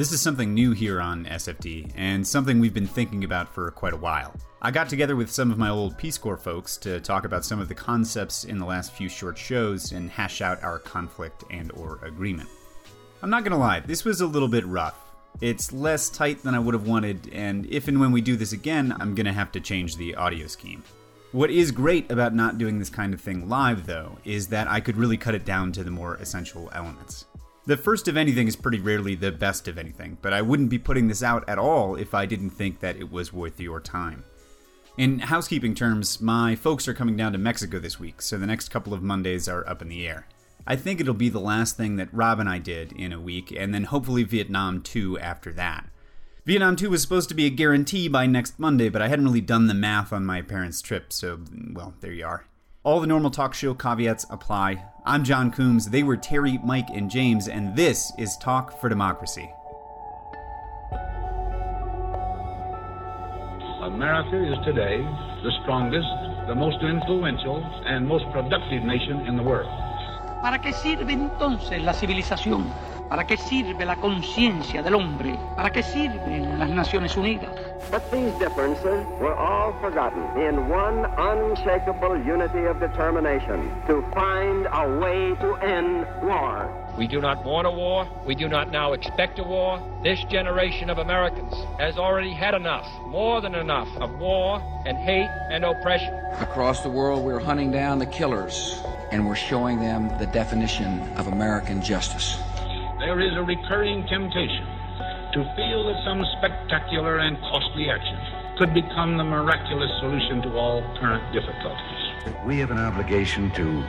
This is something new here on SFD, and something we've been thinking about for quite a while. I got together with some of my old Peace Corps folks to talk about some of the concepts in the last few short shows and hash out our conflict and or agreement. I'm not gonna lie, this was a little bit rough. It's less tight than I would have wanted, and if and when we do this again, I'm gonna have to change the audio scheme. What is great about not doing this kind of thing live, though, is that I could really cut it down to the more essential elements. The first of anything is pretty rarely the best of anything, but I wouldn't be putting this out at all if I didn't think that it was worth your time. In housekeeping terms, my folks are coming down to Mexico this week, so the next couple of Mondays are up in the air. I think it'll be the last thing that Rob and I did in a week, and then hopefully Vietnam 2 after that. Vietnam 2 was supposed to be a guarantee by next Monday, but I hadn't really done the math on my parents' trip, so, well, there you are. All the normal talk show caveats apply. I'm John Coombs, they were Terry, Mike, and James, and this is Talk for Democracy. America is today the strongest, the most influential, and most productive nation in the world. ¿Para qué sirve entonces la civilización? ¿Para qué sirve la conciencia del hombre? ¿Para qué sirven las Naciones Unidas? But these differences were all forgotten in one unshakable unity of determination to find a way to end war. We do not want a war. We do not now expect a war. This generation of Americans has already had enough, more than enough, of war and hate and oppression. Across the world, we're hunting down the killers, and we're showing them the definition of American justice there is a recurring temptation to feel that some spectacular and costly action could become the miraculous solution to all current difficulties. We have an obligation to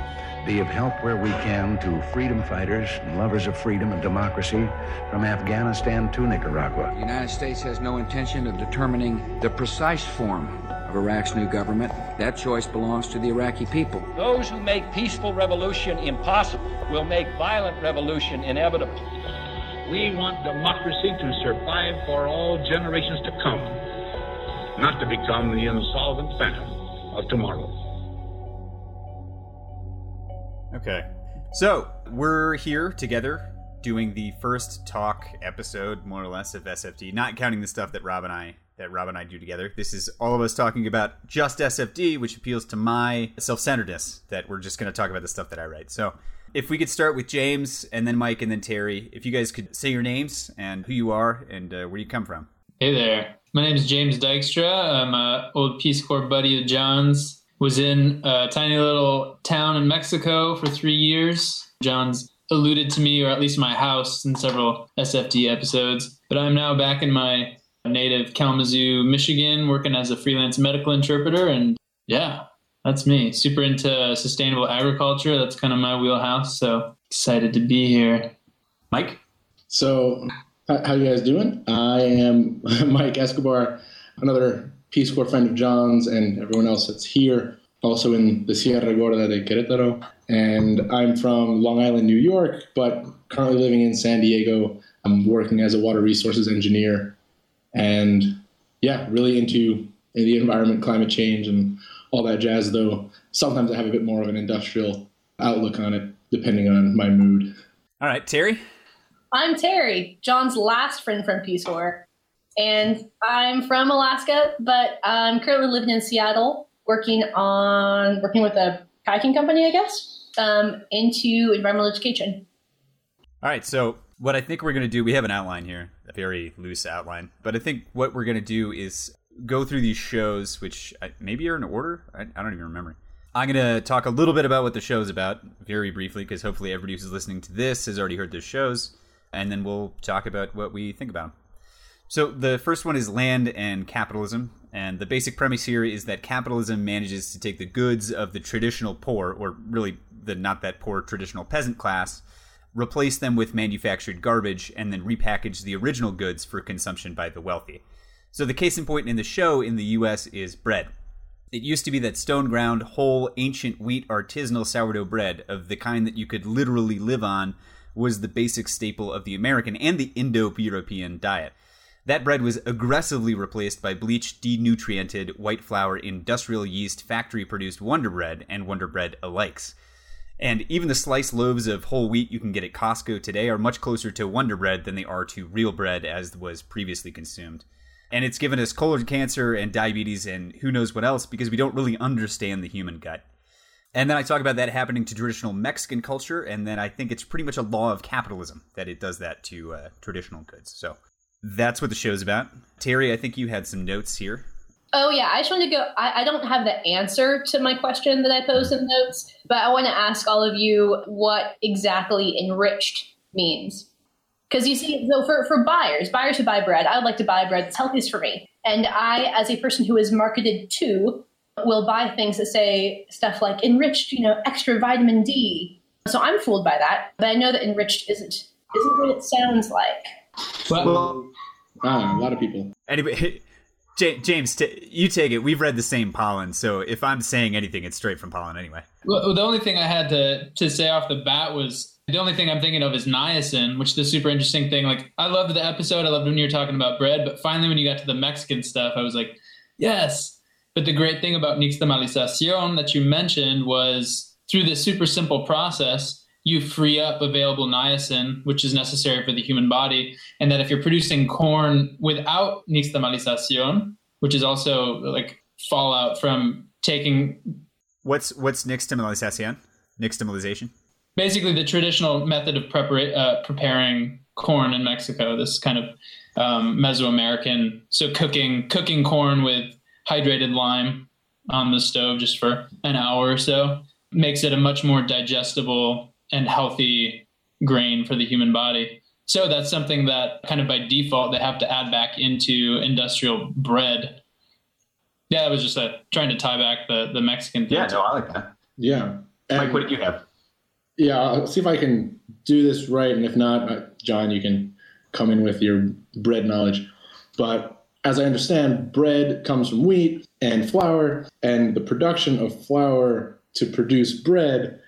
be of help where we can to freedom fighters and lovers of freedom and democracy from Afghanistan to Nicaragua. The United States has no intention of determining the precise form of Iraq's new government. That choice belongs to the Iraqi people. Those who make peaceful revolution impossible will make violent revolution inevitable. We want democracy to survive for all generations to come, not to become the insolvent phantom of tomorrow. Okay. So, we're here together doing the first talk episode, more or less, of SFD, not counting the stuff that Rob and I that Rob and I do together. This is all of us talking about just SFD, which appeals to my self-centeredness that we're just going to talk about the stuff that I write. So, if we could start with James and then Mike and then Terry, if you guys could say your names and who you are and uh, where you come from. Hey there. My name is James Dykstra. I'm an old Peace Corps buddy of John's. Was in a tiny little town in Mexico for three years. John's alluded to me, or at least my house, in several SFD episodes. But I'm now back in my native Kalamazoo, Michigan, working as a freelance medical interpreter. And yeah, that's me. Super into sustainable agriculture. That's kind of my wheelhouse. So excited to be here. Mike? So, how you guys doing? I am Mike Escobar, another Peace Corps friend of John's and everyone else that's here, also in the Sierra Gorda de Querétaro. And I'm from Long Island, New York, but currently living in San Diego. I'm working as a water resources engineer and yeah, really into the environment, climate change, and all that jazz. Though sometimes I have a bit more of an industrial outlook on it, depending on my mood. All right, Terry. I'm Terry, John's last friend from Peace Corps, and I'm from Alaska, but I'm currently living in Seattle, working on working with a kayaking company, I guess, um, into environmental education. All right, so what I think we're going to do, we have an outline here, a very loose outline, but I think what we're going to do is go through these shows, which maybe are in order. I, I don't even remember. I'm going to talk a little bit about what the show is about very briefly, because hopefully everybody who's listening to this has already heard those shows, and then we'll talk about what we think about them. So the first one is land and capitalism, and the basic premise here is that capitalism manages to take the goods of the traditional poor, or really the not that poor traditional peasant class, replace them with manufactured garbage, and then repackage the original goods for consumption by the wealthy. So, the case in point in the show in the US is bread. It used to be that stone ground, whole, ancient wheat artisanal sourdough bread of the kind that you could literally live on was the basic staple of the American and the Indo European diet. That bread was aggressively replaced by bleached, denutriented, white flour, industrial yeast, factory produced Wonder Bread and Wonder Bread alikes. And even the sliced loaves of whole wheat you can get at Costco today are much closer to Wonder Bread than they are to real bread as was previously consumed. And it's given us colon cancer and diabetes and who knows what else because we don't really understand the human gut. And then I talk about that happening to traditional Mexican culture, and then I think it's pretty much a law of capitalism that it does that to uh, traditional goods. So that's what the show's about. Terry, I think you had some notes here. Oh yeah, I just want to go. I, I, don't have the answer to my question that I posed in notes, but I want to ask all of you what exactly enriched means. Because you see, so for, for buyers, buyers who buy bread, I would like to buy bread that's healthiest for me. And I, as a person who is marketed to, will buy things that say stuff like enriched, you know, extra vitamin D. So I'm fooled by that, but I know that enriched isn't isn't what it sounds like. Well, ah, a lot of people. Anyway, James, t- you take it. We've read the same Pollan, so if I'm saying anything, it's straight from Pollan anyway. Well, the only thing I had to to say off the bat was the only thing I'm thinking of is niacin, which is super interesting thing. Like I loved the episode. I loved when you were talking about bread, but finally when you got to the Mexican stuff, I was like, yes. But the great thing about nixtamalización that you mentioned was through this super simple process, you free up available niacin, which is necessary for the human body. And that if you're producing corn without nixtamalización, which is also like fallout from taking. What's what's nixtamalización? Nixtamalization? Basically, the traditional method of prepara- uh, preparing corn in Mexico. This kind of um, Mesoamerican, so cooking cooking corn with hydrated lime on the stove just for an hour or so makes it a much more digestible and healthy grain for the human body. So that's something that kind of by default they have to add back into industrial bread. Yeah, I was just uh, trying to tie back the, the Mexican thing. Yeah, no, I like that. Yeah. And, Mike, what did you have? Yeah, I'll see if I can do this right. And if not, uh, John, you can come in with your bread knowledge. But as I understand, bread comes from wheat and flour, and the production of flour to produce bread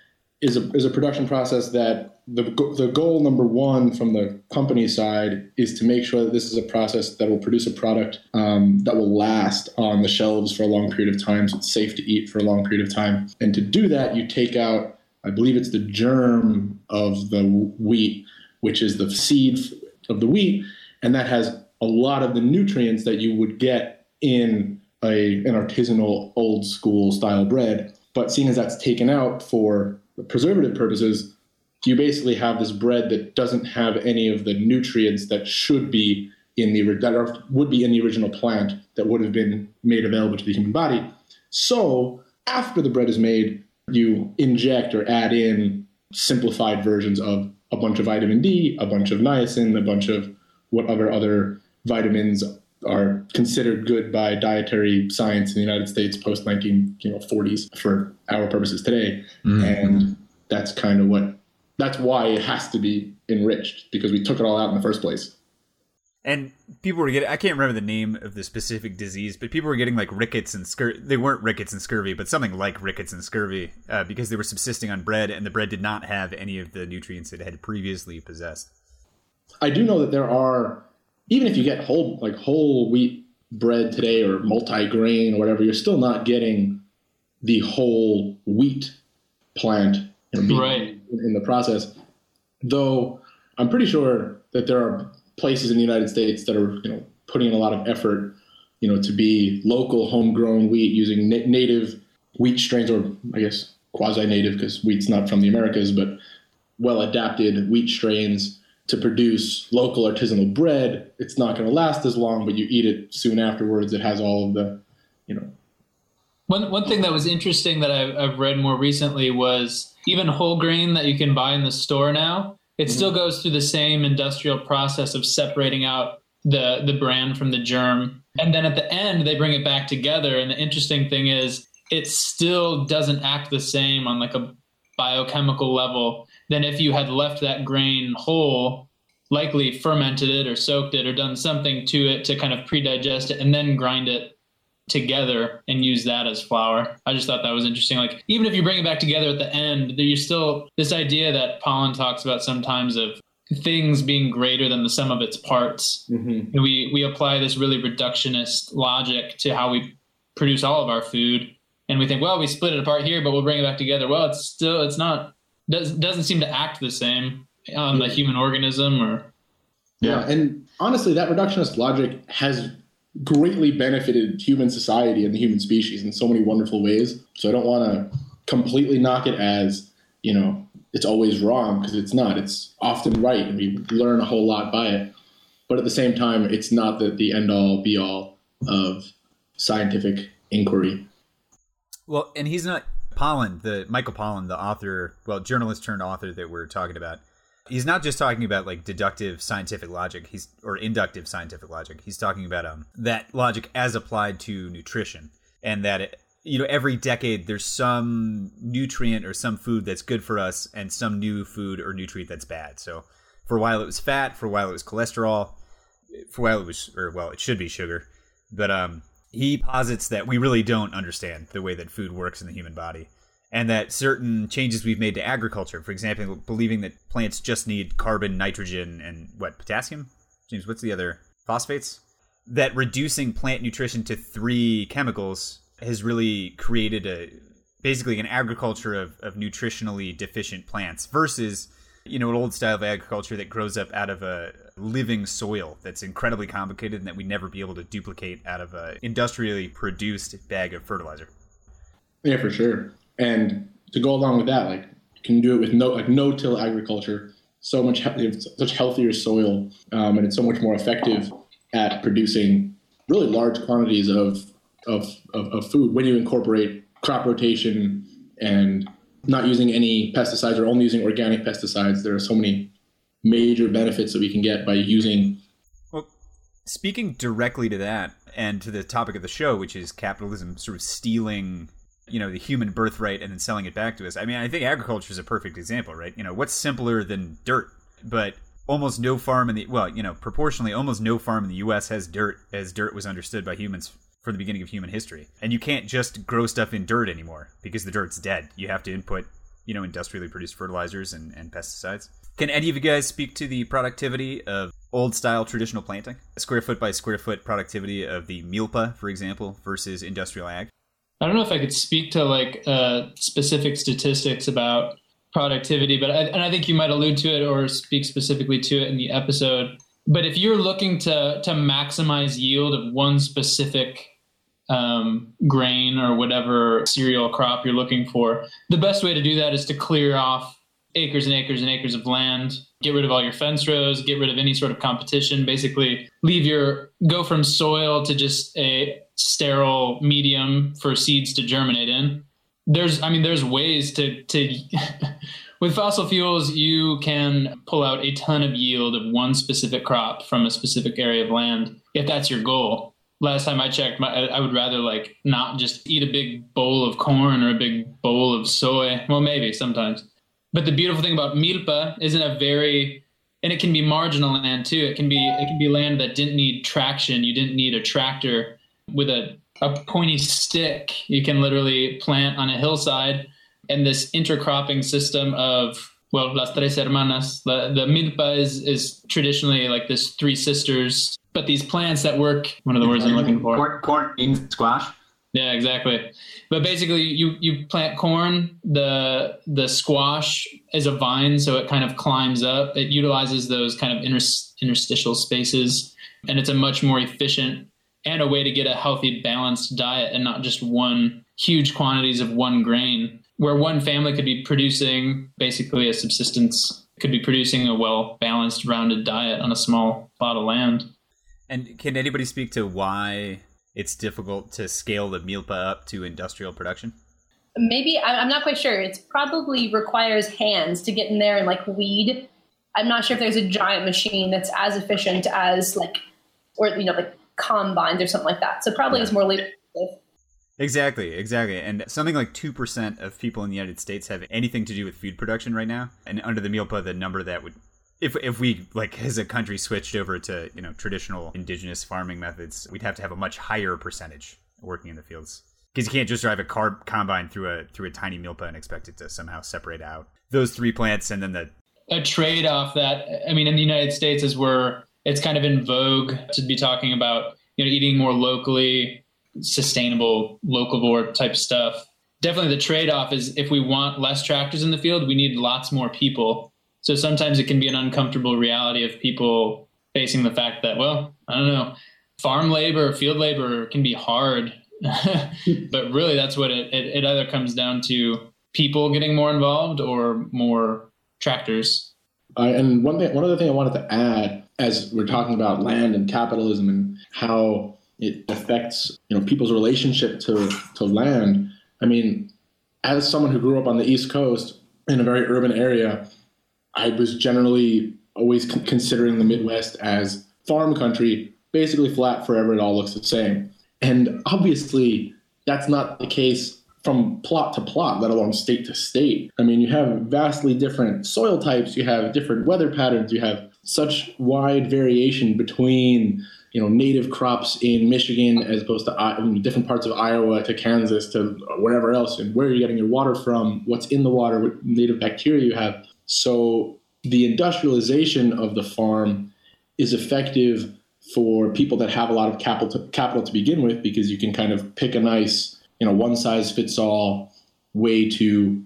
is a, is a production process that the, the goal number one from the company side is to make sure that this is a process that will produce a product um, that will last on the shelves for a long period of time. So it's safe to eat for a long period of time. And to do that you take out i believe it's the germ of the wheat which is the seed of the wheat. And that has a lot of the nutrients that you would get in a, an artisanal old school style bread. But seeing as that's taken out for preservative purposes, you basically have this bread that doesn't have any of the nutrients that should be in the that are, would be in the original plant that would have been made available to the human body. So after the bread is made, you inject or add in simplified versions of a bunch of vitamin D, a bunch of niacin, a bunch of whatever other vitamins are considered good by dietary science in the United States post 1940s you know, for our purposes today. Mm-hmm. And that's kind of what that's why it has to be enriched because we took it all out in the first place. And people were getting, I can't remember the name of the specific disease, but people were getting like rickets and scurvy. They weren't rickets and scurvy, but something like rickets and scurvy uh, because they were subsisting on bread and the bread did not have any of the nutrients it had previously possessed. I do know that there are even if you get whole like whole wheat bread today or multi-grain or whatever, you're still not getting the whole wheat plant right. in the process. Though I'm pretty sure that there are places in the United States that are you know putting in a lot of effort, you know, to be local homegrown wheat using na- native wheat strains, or I guess quasi-native because wheat's not from the Americas, but well adapted wheat strains to produce local artisanal bread, it's not going to last as long, but you eat it soon afterwards. It has all of the, you know. One, one thing that was interesting that I've, I've read more recently was even whole grain that you can buy in the store now, it mm-hmm. still goes through the same industrial process of separating out the, the bran from the germ. And then at the end, they bring it back together. And the interesting thing is, it still doesn't act the same on like a biochemical level than if you had left that grain whole, likely fermented it or soaked it or done something to it to kind of pre-digest it and then grind it together and use that as flour. I just thought that was interesting. Like even if you bring it back together at the end, you're still this idea that Pollan talks about sometimes of things being greater than the sum of its parts. Mm-hmm. We we apply this really reductionist logic to how we produce all of our food and we think, well, we split it apart here, but we'll bring it back together. Well, it's still it's not does, doesn't seem to act the same on the hmm. human organism or yeah. And honestly, that reductionist logic has greatly benefited human society and the human species in so many wonderful ways. So I don't want to completely knock it as, you know, it's always wrong because it's not. It's often right and we learn a whole lot by it. But at the same time, it's not the, the end all be all of scientific inquiry. Well, and he's not Pollan, the Michael Pollan, the author, well, journalist turned author that we're talking about he's not just talking about like deductive scientific logic he's or inductive scientific logic he's talking about um that logic as applied to nutrition and that it, you know every decade there's some nutrient or some food that's good for us and some new food or nutrient that's bad. So for a while it was fat for a while it was cholesterol for a while it was or well it should be sugar but um he posits that we really don't understand the way that food works in the human body and that certain changes we've made to agriculture, for example, believing that plants just need carbon, nitrogen, and what, potassium? James, what's the other? Phosphates? That reducing plant nutrition to three chemicals has really created a basically an agriculture of, of nutritionally deficient plants versus you know an old style of agriculture that grows up out of a living soil that's incredibly complicated and that we'd never be able to duplicate out of a industrially produced bag of fertilizer yeah for sure and to go along with that, like can do it with no like no till agriculture. So much such healthier soil, um, and it's so much more effective at producing really large quantities of, of of, of food when you incorporate crop rotation and not using any pesticides or only using organic pesticides. There are so many major benefits that we can get by using. Well, speaking directly to that and to the topic of the show, which is capitalism sort of stealing you know the human birthright and then selling it back to us. I mean, I think agriculture is a perfect example, right? You know, what's simpler than dirt? But almost no farm in the well, you know, proportionally, almost no farm in the U.S. has dirt as dirt was understood by humans from the beginning of human history. And you can't just grow stuff in dirt anymore because the dirt's dead. You have to input, you know, industrially produced fertilizers and, and pesticides. Can any of you guys speak to the productivity of old style traditional planting? Square foot by square foot productivity of the milpa, for example, versus industrial ag? I don't know if I could speak to like uh, specific statistics about productivity, but I, and I think you might allude to it or speak specifically to it in the episode. But if you're looking to to maximize yield of one specific um, grain or whatever cereal crop you're looking for, the best way to do that is to clear off acres and acres and acres of land, get rid of all your fence rows, get rid of any sort of competition, basically leave your go from soil to just a sterile medium for seeds to germinate in. There's I mean there's ways to to with fossil fuels you can pull out a ton of yield of one specific crop from a specific area of land if that's your goal. Last time I checked, my, I would rather like not just eat a big bowl of corn or a big bowl of soy. Well, maybe sometimes but the beautiful thing about milpa isn't a very and it can be marginal land too. It can be it can be land that didn't need traction. You didn't need a tractor with a, a pointy stick. You can literally plant on a hillside and this intercropping system of well, las tres hermanas. The, the milpa is is traditionally like this three sisters, but these plants that work. One of the words I'm looking for. Corn, corn beans, squash. Yeah, exactly. But basically, you you plant corn. The the squash is a vine, so it kind of climbs up. It utilizes those kind of interstitial spaces, and it's a much more efficient and a way to get a healthy, balanced diet, and not just one huge quantities of one grain. Where one family could be producing basically a subsistence, could be producing a well balanced, rounded diet on a small plot of land. And can anybody speak to why it's difficult to scale the milpa up to industrial production? Maybe I'm not quite sure. It probably requires hands to get in there and like weed. I'm not sure if there's a giant machine that's as efficient as like, or you know, like combines or something like that. So probably yeah. it's more labor. Exactly, exactly. And something like 2% of people in the United States have anything to do with food production right now. And under the Milpa, the number that would if if we like as a country switched over to you know traditional indigenous farming methods, we'd have to have a much higher percentage working in the fields because you can't just drive a car combine through a through a tiny milpa and expect it to somehow separate out those three plants and then the a trade off that I mean in the United States is where it's kind of in vogue to be talking about you know eating more locally sustainable locavore type stuff definitely the trade off is if we want less tractors in the field, we need lots more people. So sometimes it can be an uncomfortable reality of people facing the fact that, well, I don't know, farm labor, field labor can be hard. but really, that's what it, it, it either comes down to people getting more involved or more tractors. Uh, and one thing, one other thing I wanted to add, as we're talking about land and capitalism and how it affects you know people's relationship to to land. I mean, as someone who grew up on the East Coast in a very urban area, I was generally always con- considering the Midwest as farm country, basically flat forever. It all looks the same, and obviously that's not the case from plot to plot, let alone state to state. I mean, you have vastly different soil types, you have different weather patterns, you have such wide variation between you know native crops in Michigan as opposed to different parts of Iowa to Kansas to wherever else, and where you're you getting your water from? What's in the water? What native bacteria you have? So the industrialization of the farm is effective for people that have a lot of capital to, capital to begin with because you can kind of pick a nice you know one size fits all way to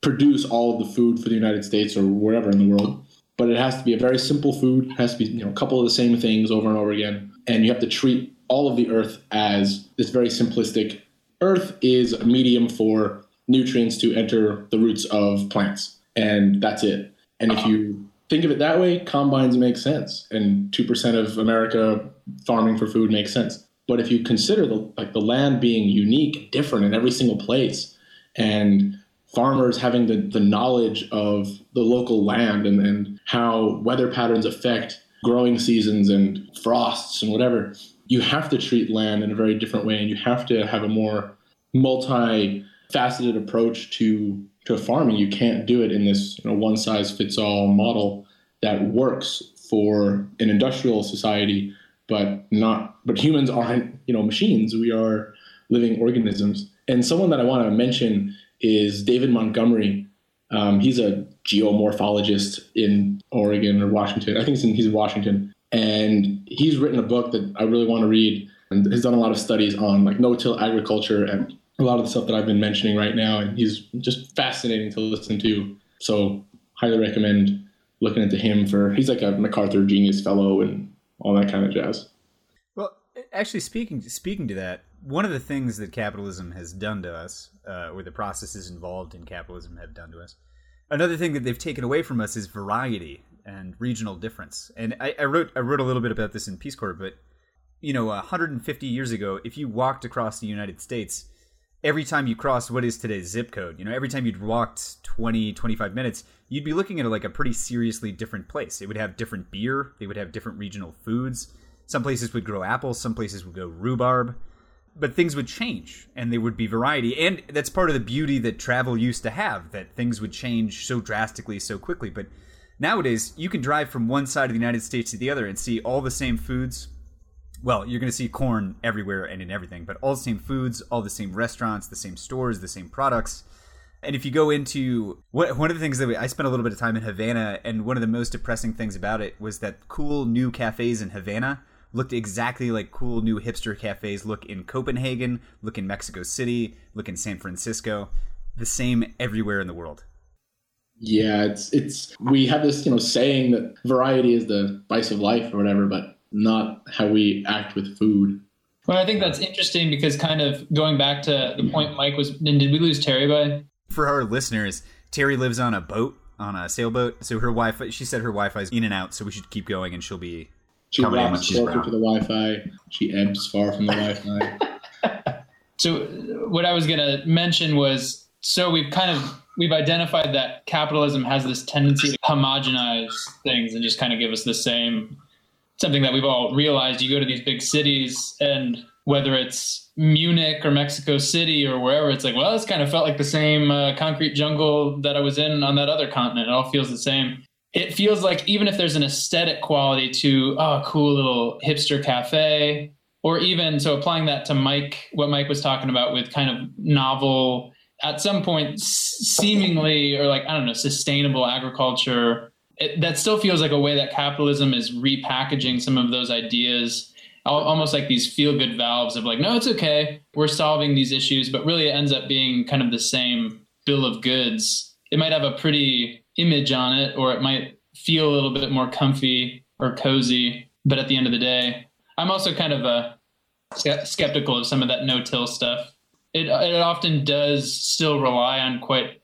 produce all of the food for the United States or wherever in the world. But it has to be a very simple food. It has to be you know a couple of the same things over and over again and you have to treat all of the earth as this very simplistic earth is a medium for nutrients to enter the roots of plants and that's it. And if you think of it that way combines make sense. And 2% of america farming for food makes sense. But if you consider the like the land being unique different in every single place and farmers having the, the knowledge of the local land and, and how weather patterns affect growing seasons and frosts and whatever, you have to treat land in a very different way, and you have to have a more multi-faceted approach to to farming. You can't do it in this you know, one size fits all model that works for an industrial society, but not. But humans aren't you know machines. We are living organisms. And someone that I want to mention is David Montgomery. Um, he's a geomorphologist in Oregon or Washington. I think he's in, he's in Washington, and he's written a book that I really want to read, and has done a lot of studies on like no-till agriculture and a lot of the stuff that I've been mentioning right now. And he's just fascinating to listen to. So highly recommend looking into him for. He's like a MacArthur Genius Fellow and all that kind of jazz. Well, actually, speaking speaking to that, one of the things that capitalism has done to us, uh, or the processes involved in capitalism have done to us, another thing that they've taken away from us is variety and regional difference. And I, I wrote I wrote a little bit about this in Peace Corps, but you know, 150 years ago, if you walked across the United States, every time you crossed what is today's zip code, you know, every time you'd walked 20, 25 minutes, you'd be looking at like a pretty seriously different place. It would have different beer, they would have different regional foods. Some places would grow apples, some places would grow rhubarb but things would change and there would be variety and that's part of the beauty that travel used to have that things would change so drastically so quickly but nowadays you can drive from one side of the united states to the other and see all the same foods well you're going to see corn everywhere and in everything but all the same foods all the same restaurants the same stores the same products and if you go into what, one of the things that we, I spent a little bit of time in Havana, and one of the most depressing things about it was that cool new cafes in Havana looked exactly like cool new hipster cafes look in Copenhagen, look in Mexico City, look in San Francisco. The same everywhere in the world. Yeah, it's it's we have this, you know, saying that variety is the spice of life or whatever, but not how we act with food. Well, I think that's interesting because kind of going back to the point Mike was and did we lose Terry by? For our listeners, Terry lives on a boat, on a sailboat. So her Wi-Fi, she said her Wi-Fi is in and out, so we should keep going, and she'll be she walks closer to the Wi-Fi. She ebbs far from the Wi-Fi. so, what I was going to mention was, so we've kind of we've identified that capitalism has this tendency to homogenize things and just kind of give us the same something that we've all realized. You go to these big cities, and whether it's Munich or Mexico City or wherever, it's like, well, it's kind of felt like the same uh, concrete jungle that I was in on that other continent. It all feels the same it feels like even if there's an aesthetic quality to oh cool little hipster cafe or even so applying that to mike what mike was talking about with kind of novel at some point seemingly or like i don't know sustainable agriculture it, that still feels like a way that capitalism is repackaging some of those ideas almost like these feel good valves of like, no, it's okay. We're solving these issues, but really it ends up being kind of the same bill of goods. It might have a pretty image on it, or it might feel a little bit more comfy or cozy. But at the end of the day, I'm also kind of a skeptical of some of that no-till stuff. It it often does still rely on quite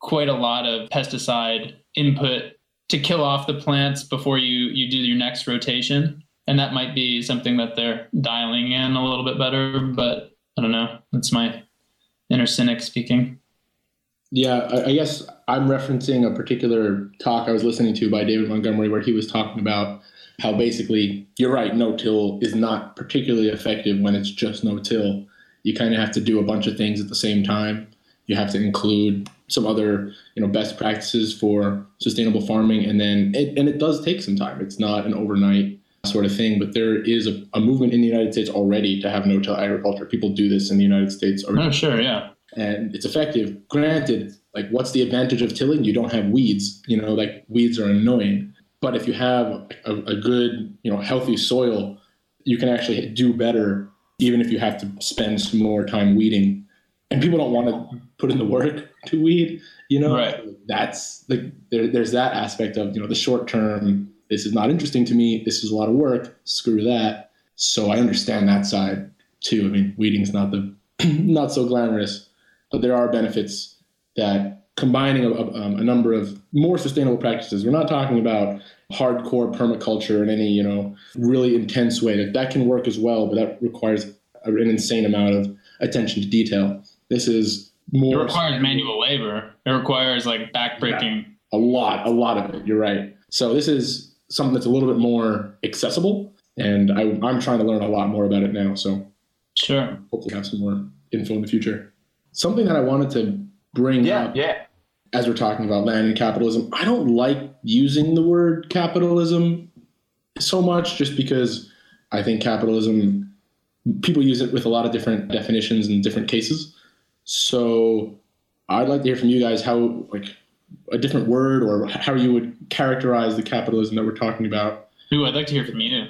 quite a lot of pesticide input to kill off the plants before you you do your next rotation. And that might be something that they're dialing in a little bit better but i don't know. That's my inner cynic speaking. Yeah I, I guess i'm referencing a particular talk i was listening to by david montgomery where he was talking about how basically you're right no till is not particularly effective when it's just no till you kind of have to do a bunch of things at the same time you have to include some other you know best practices for sustainable farming. And then it, and it does take some time. It's not an overnight sort of thing but there is a, a movement in the united states already to have no-till agriculture. People do this in the united states already. oh sure yeah. And it's effective. Granted like what's the advantage of tilling? You don't have weeds you know like weeds are annoying. But if you have a, a good you know healthy soil you can actually do better even if you have to spend some more time weeding and people don't want to put in the work to weed you know? Right. that's like there, there's that aspect of you know the short term this is not interesting to me this is a lot of work screw that. So i understand that side too. I mean weeding is not the not so glamorous but there are benefits that combining a, um, a, number of more sustainable practices we're not talking about hardcore permaculture in any you know really intense way that that can work as well but that requires an insane amount of attention to detail this is more. It requires manual labor. It requires like backbreaking. Yeah, a lot, a lot of it. You're right. So this is something that's a little bit more accessible, and I, I'm trying to learn a lot more about it now. So sure, hopefully have some more info in the future. Something that I wanted to bring yeah, up. Yeah. As we're talking about land and capitalism, I don't like using the word capitalism so much just because I think capitalism, people use it with a lot of different definitions and different cases. So I'd like to hear from you guys how like a different word or how you would characterize the capitalism that we're talking about. Ooh, I'd like to hear from you.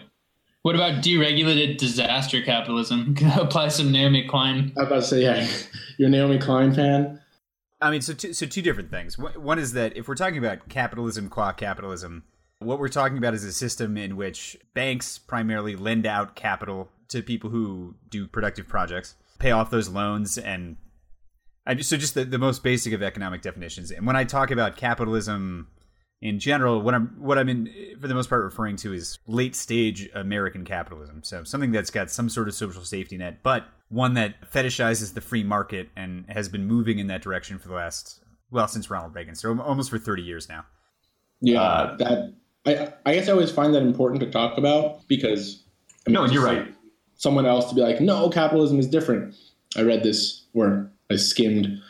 What about deregulated disaster capitalism? Can I apply some Naomi Klein? I was about to say, yeah, you're a Naomi Klein fan. I mean, so two, so two different things. One is that if we're talking about capitalism qua capitalism, what we're talking about is a system in which banks primarily lend out capital to people who do productive projects, pay off those loans, and I just, so just the, the most basic of economic definitions. And when I talk about capitalism in general, what I'm what I'm in for the most part referring to is late stage American capitalism. So something that's got some sort of social safety net, but one that fetishizes the free market and has been moving in that direction for the last well since Ronald Reagan, so almost for 30 years now. Yeah, uh, that I I guess I always find that important to talk about because I mean, no, you're right. Someone else to be like, no, capitalism is different. I read this where I skimmed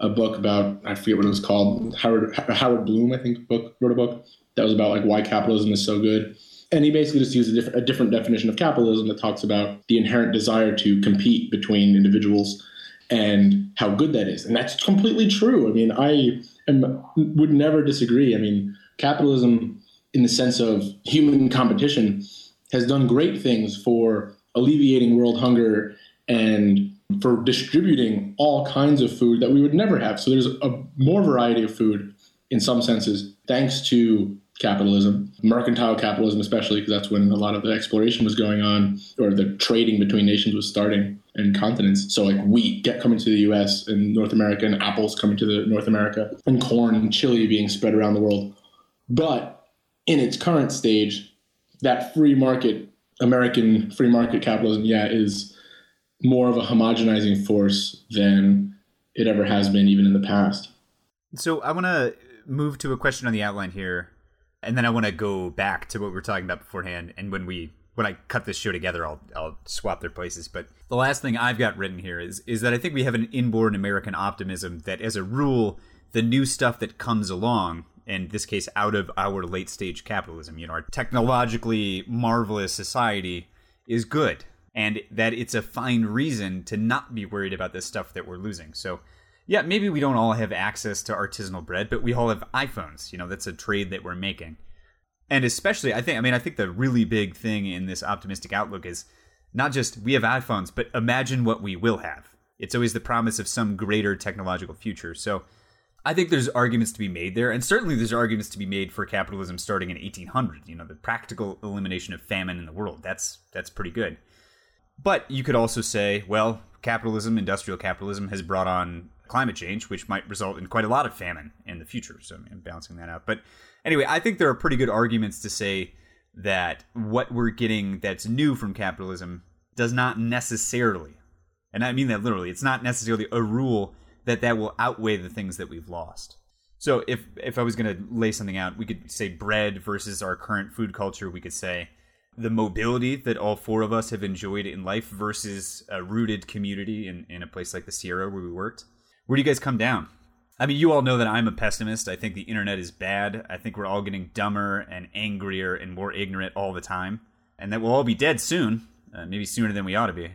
a book about I forget what it was called. Howard Howard Bloom, I think, book wrote a book that was about like why capitalism is so good. And he basically just used a different, a different definition of capitalism that talks about the inherent desire to compete between individuals and how good that is. And that's completely true. I mean, I am, would never disagree. I mean, capitalism, in the sense of human competition, has done great things for alleviating world hunger and for distributing all kinds of food that we would never have. So there's a more variety of food in some senses, thanks to capitalism, mercantile capitalism, especially because that's when a lot of the exploration was going on, or the trading between nations was starting and continents. So like wheat get coming to the U.S. and North America, and apples coming to the North America, and corn and chili being spread around the world. But in its current stage, that free market, American free market capitalism, yeah, is more of a homogenizing force than it ever has been, even in the past. So I want to move to a question on the outline here, and then I want to go back to what we were talking about beforehand. And when we when I cut this show together, I'll I'll swap their places. But the last thing I've got written here is is that I think we have an inborn American optimism that, as a rule, the new stuff that comes along, in this case, out of our late stage capitalism, you know, our technologically marvelous society, is good and that it's a fine reason to not be worried about this stuff that we're losing. So, yeah, maybe we don't all have access to artisanal bread, but we all have iPhones. You know, that's a trade that we're making. And especially, I think, I mean, I think the really big thing in this optimistic outlook is not just we have iPhones, but imagine what we will have. It's always the promise of some greater technological future. So I think there's arguments to be made there, and certainly there's arguments to be made for capitalism starting in 1800. You know, the practical elimination of famine in the world. That's that's pretty good. But you could also say, well, capitalism, industrial capitalism, has brought on climate change, which might result in quite a lot of famine in the future. So I'm balancing that out. But anyway, I think there are pretty good arguments to say that what we're getting that's new from capitalism does not necessarily, and I mean that literally, it's not necessarily a rule that that will outweigh the things that we've lost. So if if I was going to lay something out, we could say bread versus our current food culture. We could say the mobility that all four of us have enjoyed in life versus a rooted community in, in a place like the Sierra where we worked. Where do you guys come down? I mean, you all know that I'm a pessimist. I think the internet is bad. I think we're all getting dumber and angrier and more ignorant all the time. And that we'll all be dead soon, uh, maybe sooner than we ought to be.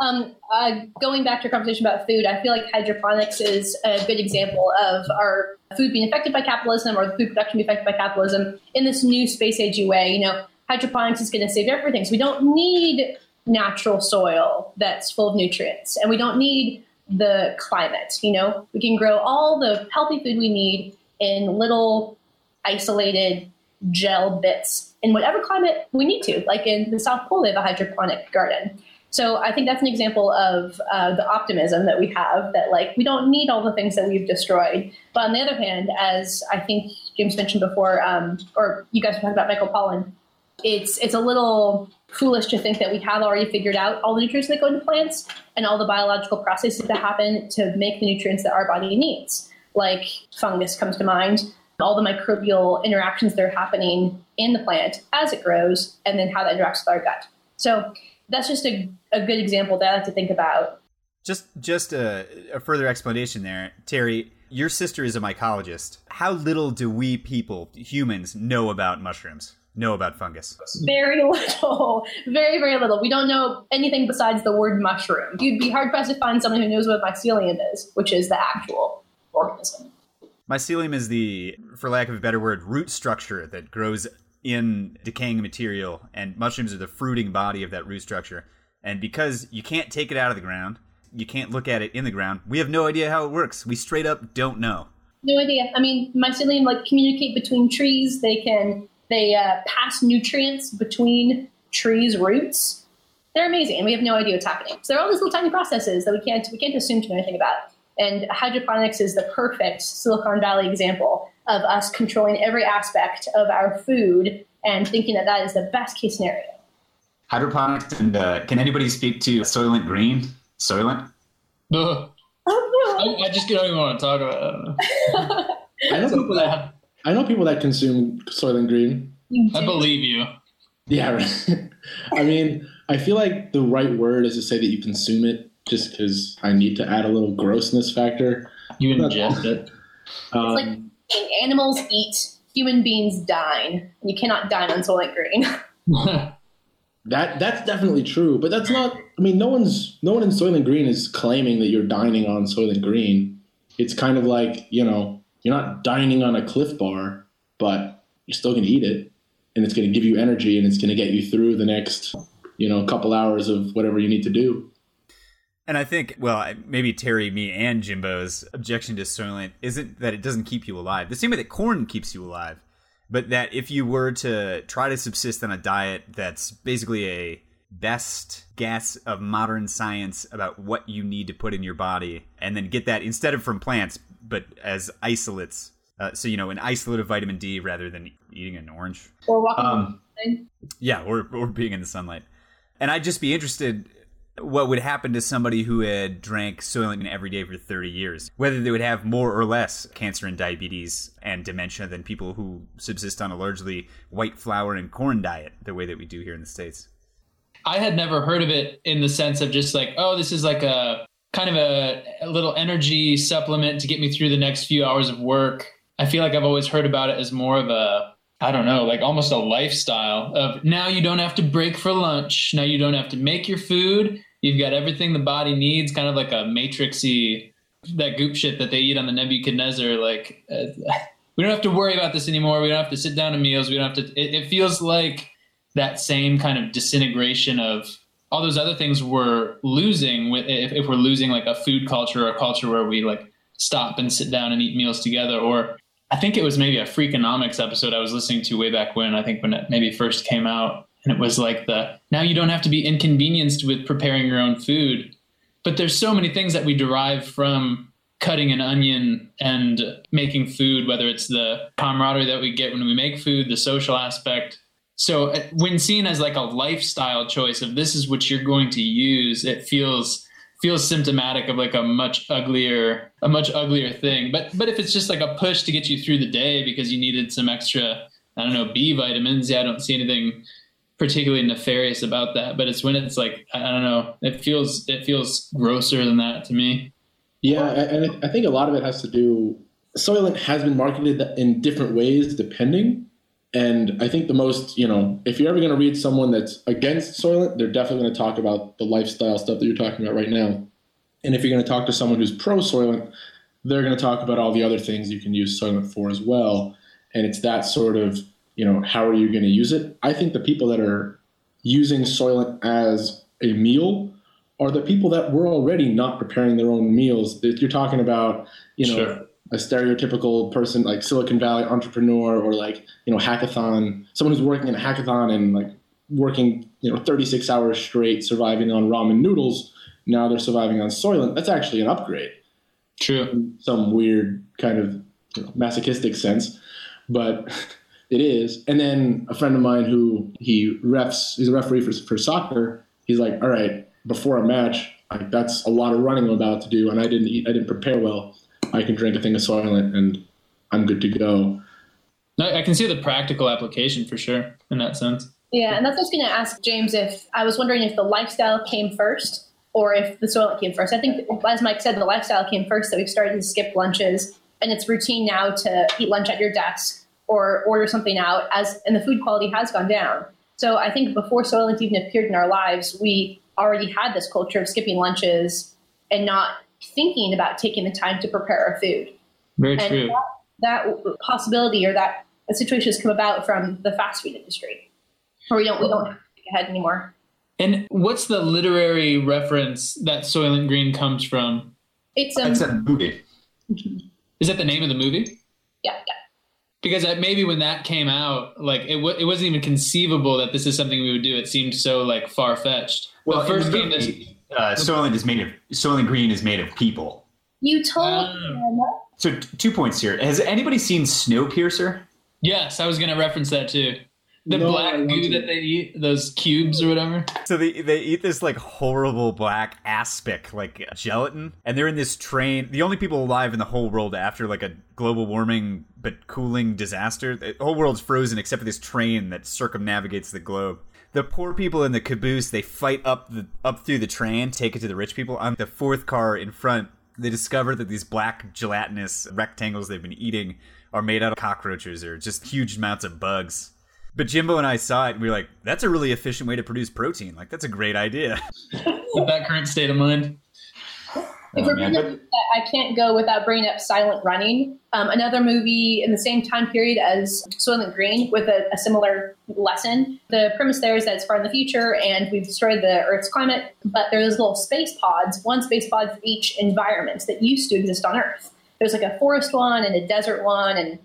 Um, uh, going back to your conversation about food, I feel like hydroponics is a good example of our food being affected by capitalism or the food production being affected by capitalism in this new space agey way. You know, hydroponics is going to save everything. So we don't need natural soil that's full of nutrients, and we don't need the climate. You know, we can grow all the healthy food we need in little isolated gel bits in whatever climate we need to. Like in the South Pole, they have a hydroponic garden. So I think that's an example of uh, the optimism that we have that like we don't need all the things that we've destroyed. But on the other hand, as I think James mentioned before, um, or you guys were talking about Michael Pollan, it's it's a little foolish to think that we have already figured out all the nutrients that go into plants and all the biological processes that happen to make the nutrients that our body needs. Like fungus comes to mind, all the microbial interactions that are happening in the plant as it grows, and then how that interacts with our gut. So that's just a, a good example that I like to think about. Just just a, a further explanation there, Terry. Your sister is a mycologist. How little do we people, humans, know about mushrooms? Know about fungus? Very little, very very little. We don't know anything besides the word mushroom. You'd be hard pressed to find someone who knows what mycelium is, which is the actual organism. Mycelium is the, for lack of a better word, root structure that grows in decaying material, and mushrooms are the fruiting body of that root structure. And because you can't take it out of the ground, you can't look at it in the ground, we have no idea how it works. We straight up don't know. No idea. I mean, mycelium like communicate between trees. They can they uh, pass nutrients between trees' roots. They're amazing, and we have no idea what's happening. So there are all these little tiny processes that we can't we can't assume to know anything about. And hydroponics is the perfect Silicon Valley example of us controlling every aspect of our food and thinking that that is the best case scenario. Hydroponics and uh, can anybody speak to Soylent Green? Soylent? No. I, I, just don't even want to talk about it. I know people that I know people that consume Soylent Green. I believe you. Yeah, right. I mean, I feel like the right word is to say that you consume it, just because I need to add a little grossness factor. You ingest it. Um, it's like animals eat, human beings dine. You cannot dine on Soylent Green. that that's definitely true, but that's not. I mean, no one's no one in Soylent Green is claiming that you're dining on Soylent Green. It's kind of like you know you're not dining on a Clif Bar, but you're still going to eat it, and it's going to give you energy, and it's going to get you through the next you know couple hours of whatever you need to do. And I think, well, maybe Terry, me, and Jimbo's objection to Soylent isn't that it doesn't keep you alive. The same way that corn keeps you alive, but that if you were to try to subsist on a diet that's basically a best guess of modern science about what you need to put in your body, and then get that instead of from plants, but as isolates. Uh, so you know, an isolate of vitamin D rather than eating an orange, or walking. Um, yeah, or or being in the sunlight. And I'd just be interested what would happen to somebody who had drank Soylent every day for 30 years, whether they would have more or less cancer and diabetes and dementia than people who subsist on a largely white flour and corn diet, the way that we do here in the States. I had never heard of it in the sense of just like, oh, this is like a kind of a, a little energy supplement to get me through the next few hours of work. I feel like I've always heard about it as more of a I don't know, like almost a lifestyle of now you don't have to break for lunch. Now you don't have to make your food. You've got everything the body needs, kind of like a matrixy that goop shit that they eat on the Nebuchadnezzar. Like, uh, we don't have to worry about this anymore. We don't have to sit down to meals. We don't have to. It, it feels like that same kind of disintegration of all those other things we're losing. If, if we're losing like a food culture or a culture where we like stop and sit down and eat meals together, or I think it was maybe a Freakonomics episode I was listening to way back when. I think when it maybe first came out, and it was like the now you don't have to be inconvenienced with preparing your own food. But there's so many things that we derive from cutting an onion and making food, whether it's the camaraderie that we get when we make food, the social aspect. So uh, when seen as like a lifestyle choice of this is what you're going to use, it feels feels symptomatic of like a much uglier a much uglier thing. But but if it's just like a push to get you through the day because you needed some extra I don't know B vitamins, yeah, I don't see anything particularly nefarious about that. But it's when it's like I don't know, it feels it feels grosser than that to me. Yeah, and I think a lot of it has to do. Soylent has been marketed in different ways depending. And I think the most, you know, if you're ever going to read someone that's against Soylent, they're definitely going to talk about the lifestyle stuff that you're talking about right now. And if you're going to talk to someone who's pro Soylent, they're going to talk about all the other things you can use Soylent for as well. And it's that sort of, you know, how are you going to use it? I think the people that are using Soylent as a meal are the people that were already not preparing their own meals. You're talking about, you know, sure. A stereotypical person like Silicon Valley entrepreneur or like, you know, hackathon, someone who's working in a hackathon and like working, you know, 36 hours straight surviving on ramen noodles. Now they're surviving on Soylent. That's actually an upgrade. True. Some weird kind of you know, masochistic sense, but it is. And then a friend of mine who he refs, he's a referee for, for soccer. He's like, all right, before a match, like that's a lot of running I'm about to do, and I didn't eat, I didn't prepare well. I can drink a thing of Soylent, and I'm good to go. I can see the practical application for sure in that sense. Yeah, and that's what I was going to ask James. If I was wondering if the lifestyle came first or if the Soylent came first. I think, as Mike said, the lifestyle came first. That we've started to skip lunches, and it's routine now to eat lunch at your desk or order something out. As and the food quality has gone down. So I think before Soylent even appeared in our lives, we already had this culture of skipping lunches and not thinking about taking the time to prepare our food. Very and true. That, that, possibility or that situation has come about from the fast food industry, where we don't we don't have to think ahead anymore. And what's the literary reference that Soylent Green comes from? It's, um, it's a movie. Is that the name of the movie? Yeah, yeah because maybe when that came out, like it, w- it wasn't even conceivable that this is something we would do. It seemed so like far fetched. Well, the first game, this, uh, Soylent is made of Soylent Green is made of people. You told um, So t- two points here. Has anybody seen Snowpiercer? Yes, I was going to reference that too. The no, black goo that they eat, those cubes or whatever. So they they eat this like horrible black aspic, like gelatin, and they're in this train. The only people alive in the whole world after like a global warming but cooling disaster. The whole world's frozen except for this train that circumnavigates the globe. The poor people in the caboose they fight up the up through the train, take it to the rich people. On the fourth car in front, they discover that these black gelatinous rectangles they've been eating are made out of cockroaches or just huge amounts of bugs but Jimbo and I saw it, and we were like, "That's a really efficient way to produce protein. Like, that's a great idea." With that current state of mind. If oh, man, but- I can't go without bringing up Silent Running, um, another movie in the same time period as Soylent Green with a, a, similar lesson. The premise there is that it's far in the future and we've destroyed the Earth's climate, but there are there's little space pods, one space pod for each environment that used to exist on Earth. There's like a forest one and a desert one, and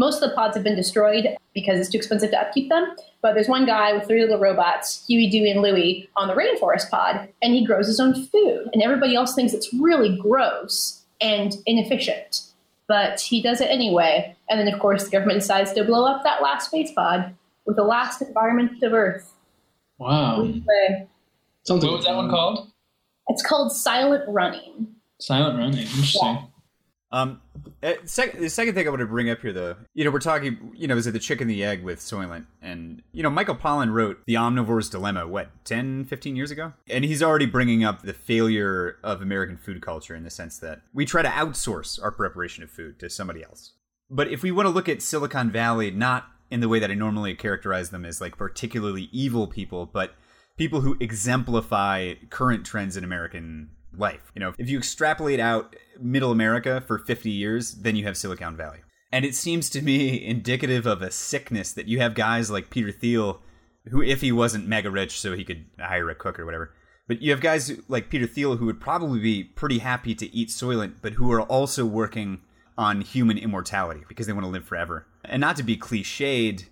most of the pods have been destroyed because it's too expensive to upkeep them. But there's one guy with three little robots, Huey, Dewey, and Louie, on the rainforest pod, and he grows his own food. And everybody else thinks it's really gross and inefficient. But he does it anyway. And then, of course, the government decides to blow up that last space pod with the last environment of Earth. Wow. What was that one called? It's called Silent Running. Silent Running. Interesting. Yeah. Um, sec- the second thing I want to bring up here, though, you know, we're talking, you know, is it the chicken the egg with Soylent? And, you know, Michael Pollan wrote The Omnivore's Dilemma, what, 10, 15 years ago? And he's already bringing up the failure of American food culture in the sense that we try to outsource our preparation of food to somebody else. But if we want to look at Silicon Valley, not in the way that I normally characterize them as like particularly evil people, but people who exemplify current trends in American life. You know, if you extrapolate out middle America for 50 years, then you have Silicon Valley. And it seems to me indicative of a sickness that you have guys like Peter Thiel, who, if he wasn't mega rich, so he could hire a cook or whatever, but you have guys like Peter Thiel who would probably be pretty happy to eat Soylent, but who are also working on human immortality because they want to live forever. And not to be cliched,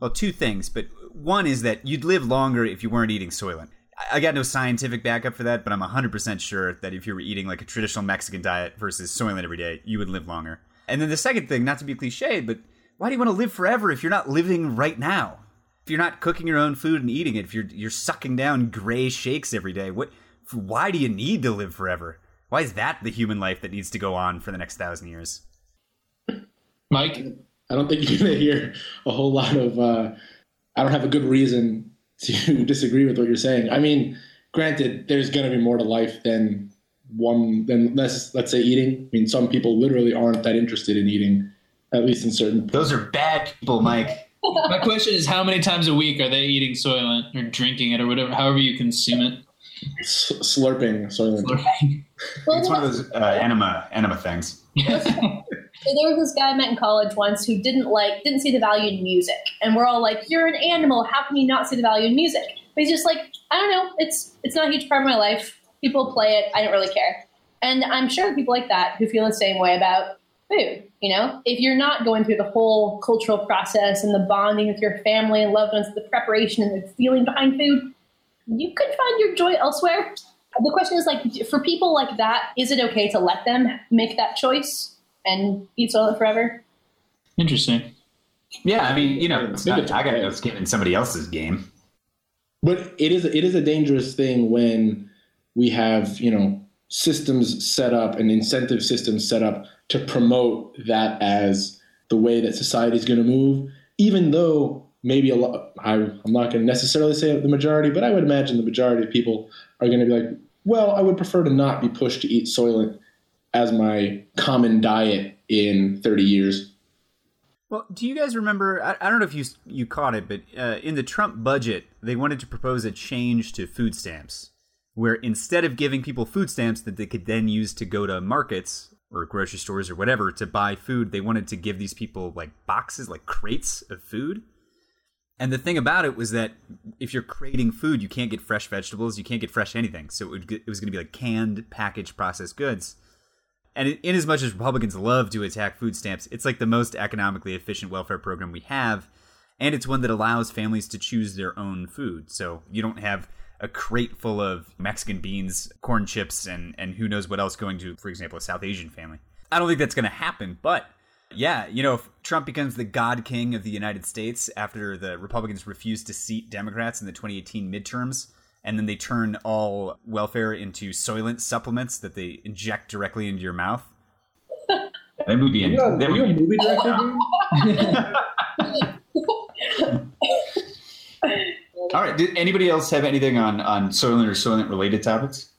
well, two things, but one is that you'd live longer if you weren't eating Soylent. I got no scientific backup for that, but I'm 100% sure that if you were eating like a traditional Mexican diet versus Soylent every day, you would live longer. And then the second thing, not to be cliche, but why do you want to live forever if you're not living right now? If you're not cooking your own food and eating it, if you're you're sucking down gray shakes every day, what why do you need to live forever? Why is that the human life that needs to go on for the next thousand years? Mike, I don't think you're going to hear a whole lot of. Uh, I don't have a good reason to disagree with what you're saying. I mean, granted, there's going to be more to life than one than let's let's say eating. I mean, some people literally aren't that interested in eating, at least in certain. Those are bad people, Mike. My question is, how many times a week are they eating Soylent or drinking it or whatever, however you consume it? S- slurping Soylent. Slurping. It's one of those uh, enema enema things. So there was this guy I met in college once who didn't like didn't see the value in music, and we're all like, "You're an animal. How can you not see the value in music?" But he's just like, "I don't know. It's it's not a huge part of my life. People play it. I don't really care." And I'm sure people like that who feel the same way about food. You know, if you're not going through the whole cultural process and the bonding with your family and loved ones, the preparation and the feeling behind food, you could find your joy elsewhere. The question is like, for people like that, is it okay to let them make that choice and eat Soylent forever? Interesting. Yeah, I mean, you know, it's not, I got no skin in somebody else's game. But it is it is a dangerous thing when we have you know systems set up and incentive systems set up to promote that as the way that society is going to move, even though maybe a lot. I, I'm not going to necessarily say the majority, but I would imagine the majority of people are going to be like, well, I would prefer to not be pushed to eat Soylent as my common diet in 30 years. Well, do you guys remember? I, I don't know if you you caught it, but uh, in the Trump budget, they wanted to propose a change to food stamps, where instead of giving people food stamps that they could then use to go to markets or grocery stores or whatever to buy food, they wanted to give these people like boxes, like crates of food. And the thing about it was that if you're creating food, you can't get fresh vegetables, you can't get fresh anything. So it, would, it was going to be like canned, packaged, processed goods. And in as much as Republicans love to attack food stamps, it's like the most economically efficient welfare program we have. And it's one that allows families to choose their own food. So you don't have a crate full of Mexican beans, corn chips, and, and who knows what else going to, for example, a South Asian family. I don't think that's going to happen, but yeah, you know, if Trump becomes the God King of the United States after the Republicans refuse to seat Democrats in the 2018 midterms, and then they turn all welfare into Soylent supplements that they inject directly into your mouth. That would be in, Yeah, that are you a movie director. All right. Did anybody else have anything on on Soylent or Soylent related topics?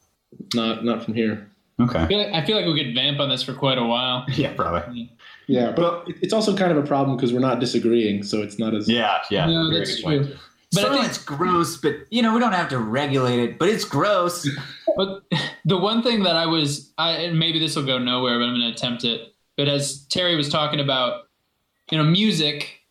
Not not from here. I Okay. feel, like, I feel like we could vamp on this for quite a while. Yeah, probably. Yeah, but it's also kind of a problem because we're not disagreeing, so it's not as Yeah, yeah. No, that's good point. true. But I think Soylent's gross, but you know we don't have to regulate it. But it's gross. But the one thing that I was, I, and maybe this will go nowhere, but I'm going to attempt it. But as Terry was talking about, you know, music,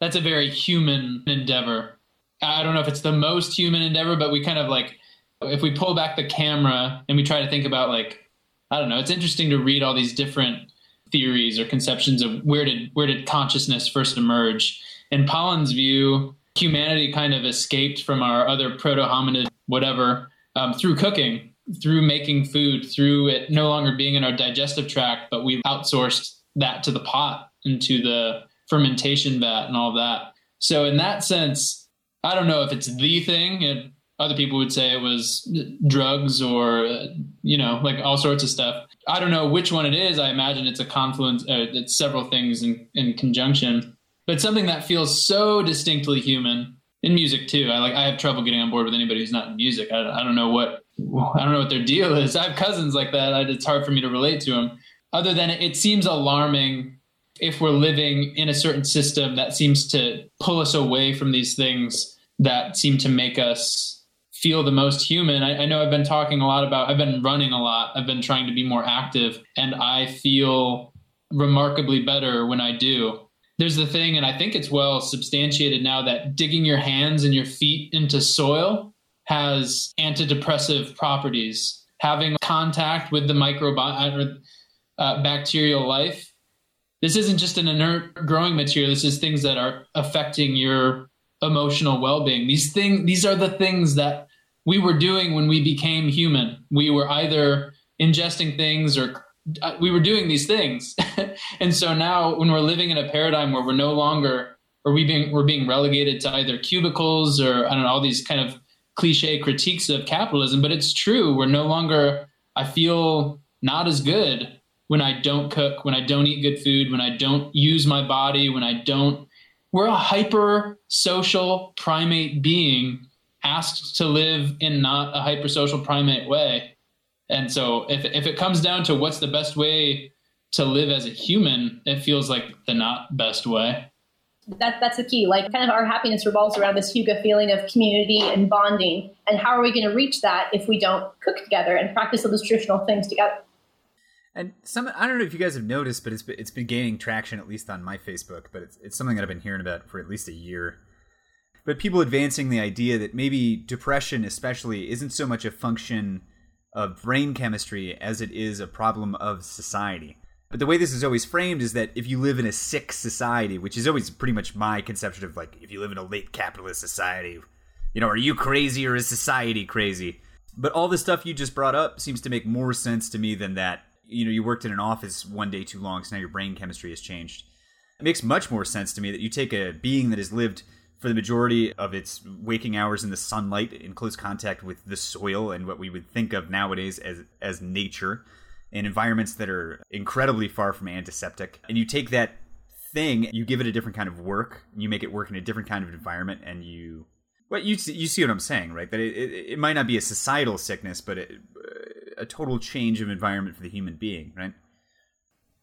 that's a very human endeavor. I don't know if it's the most human endeavor, but we kind of like, if we pull back the camera and we try to think about like, I don't know, it's interesting to read all these different theories or conceptions of where did where did consciousness first emerge. In Pollan's view, humanity kind of escaped from our other proto hominid whatever um, through cooking, through making food, through it no longer being in our digestive tract, but we've outsourced that to the pot and to the fermentation vat and all that. So in that sense, I don't know if it's the thing. It, other people would say it was drugs or you know like all sorts of stuff. I don't know which one it is. I imagine it's a confluence. Uh, it's several things in, in conjunction, but something that feels so distinctly human in music too. I like. I have trouble getting on board with anybody who's not in music. I, I don't know what I don't know what their deal is. I have cousins like that. I, it's hard for me to relate to them. Other than it, it seems alarming if we're living in a certain system that seems to pull us away from these things that seem to make us feel the most human. I, I know I've been talking a lot about, I've been running a lot, I've been trying to be more active, and I feel remarkably better when I do. There's the thing, and I think it's well substantiated now that digging your hands and your feet into soil has antidepressive properties. Having contact with the microbiome uh, bacterial life. This isn't just an inert growing material. This is things that are affecting your emotional well-being. These things, these are the things that we were doing when we became human. We were either ingesting things or uh, Uh, we were doing these things. and so now when we're living in a paradigm where we're no longer or we being we're being relegated to either cubicles or I don't know all these kind of cliche critiques of capitalism, but it's true. We're no longer I feel not as good when I don't cook, when I don't eat good food, when I don't use my body, when I don't. We're a hyper social primate being asked to live in not a hyper social primate way. And so if, if it comes down to what's the best way to live as a human, it feels like the not best way. That, that's the key. Like, kind of our happiness revolves around this hygge feeling of community and bonding. And how are we going to reach that if we don't cook together and practice all those traditional things together? And some I don't know if you guys have noticed, but it's been, it's been gaining traction at least on my Facebook. But it's it's something that I've been hearing about for at least a year. But people advancing the idea that maybe depression, especially, isn't so much a function of brain chemistry as it is a problem of society. But the way this is always framed is that if you live in a sick society, which is always pretty much my conception of like if you live in a late capitalist society, you know, are you crazy or is society crazy? But all the stuff you just brought up seems to make more sense to me than that you know you worked in an office one day too long, so now your brain chemistry has changed. It makes much more sense to me that you take a being that has lived for the majority of its waking hours in the sunlight, in close contact with the soil and what we would think of nowadays as as nature, in environments that are incredibly far from antiseptic, and you take that thing, you give it a different kind of work, you make it work in a different kind of environment, and you well, you see, you see what I'm saying, right? That it, it, it might not be a societal sickness, but it, a total change of environment for the human being, right?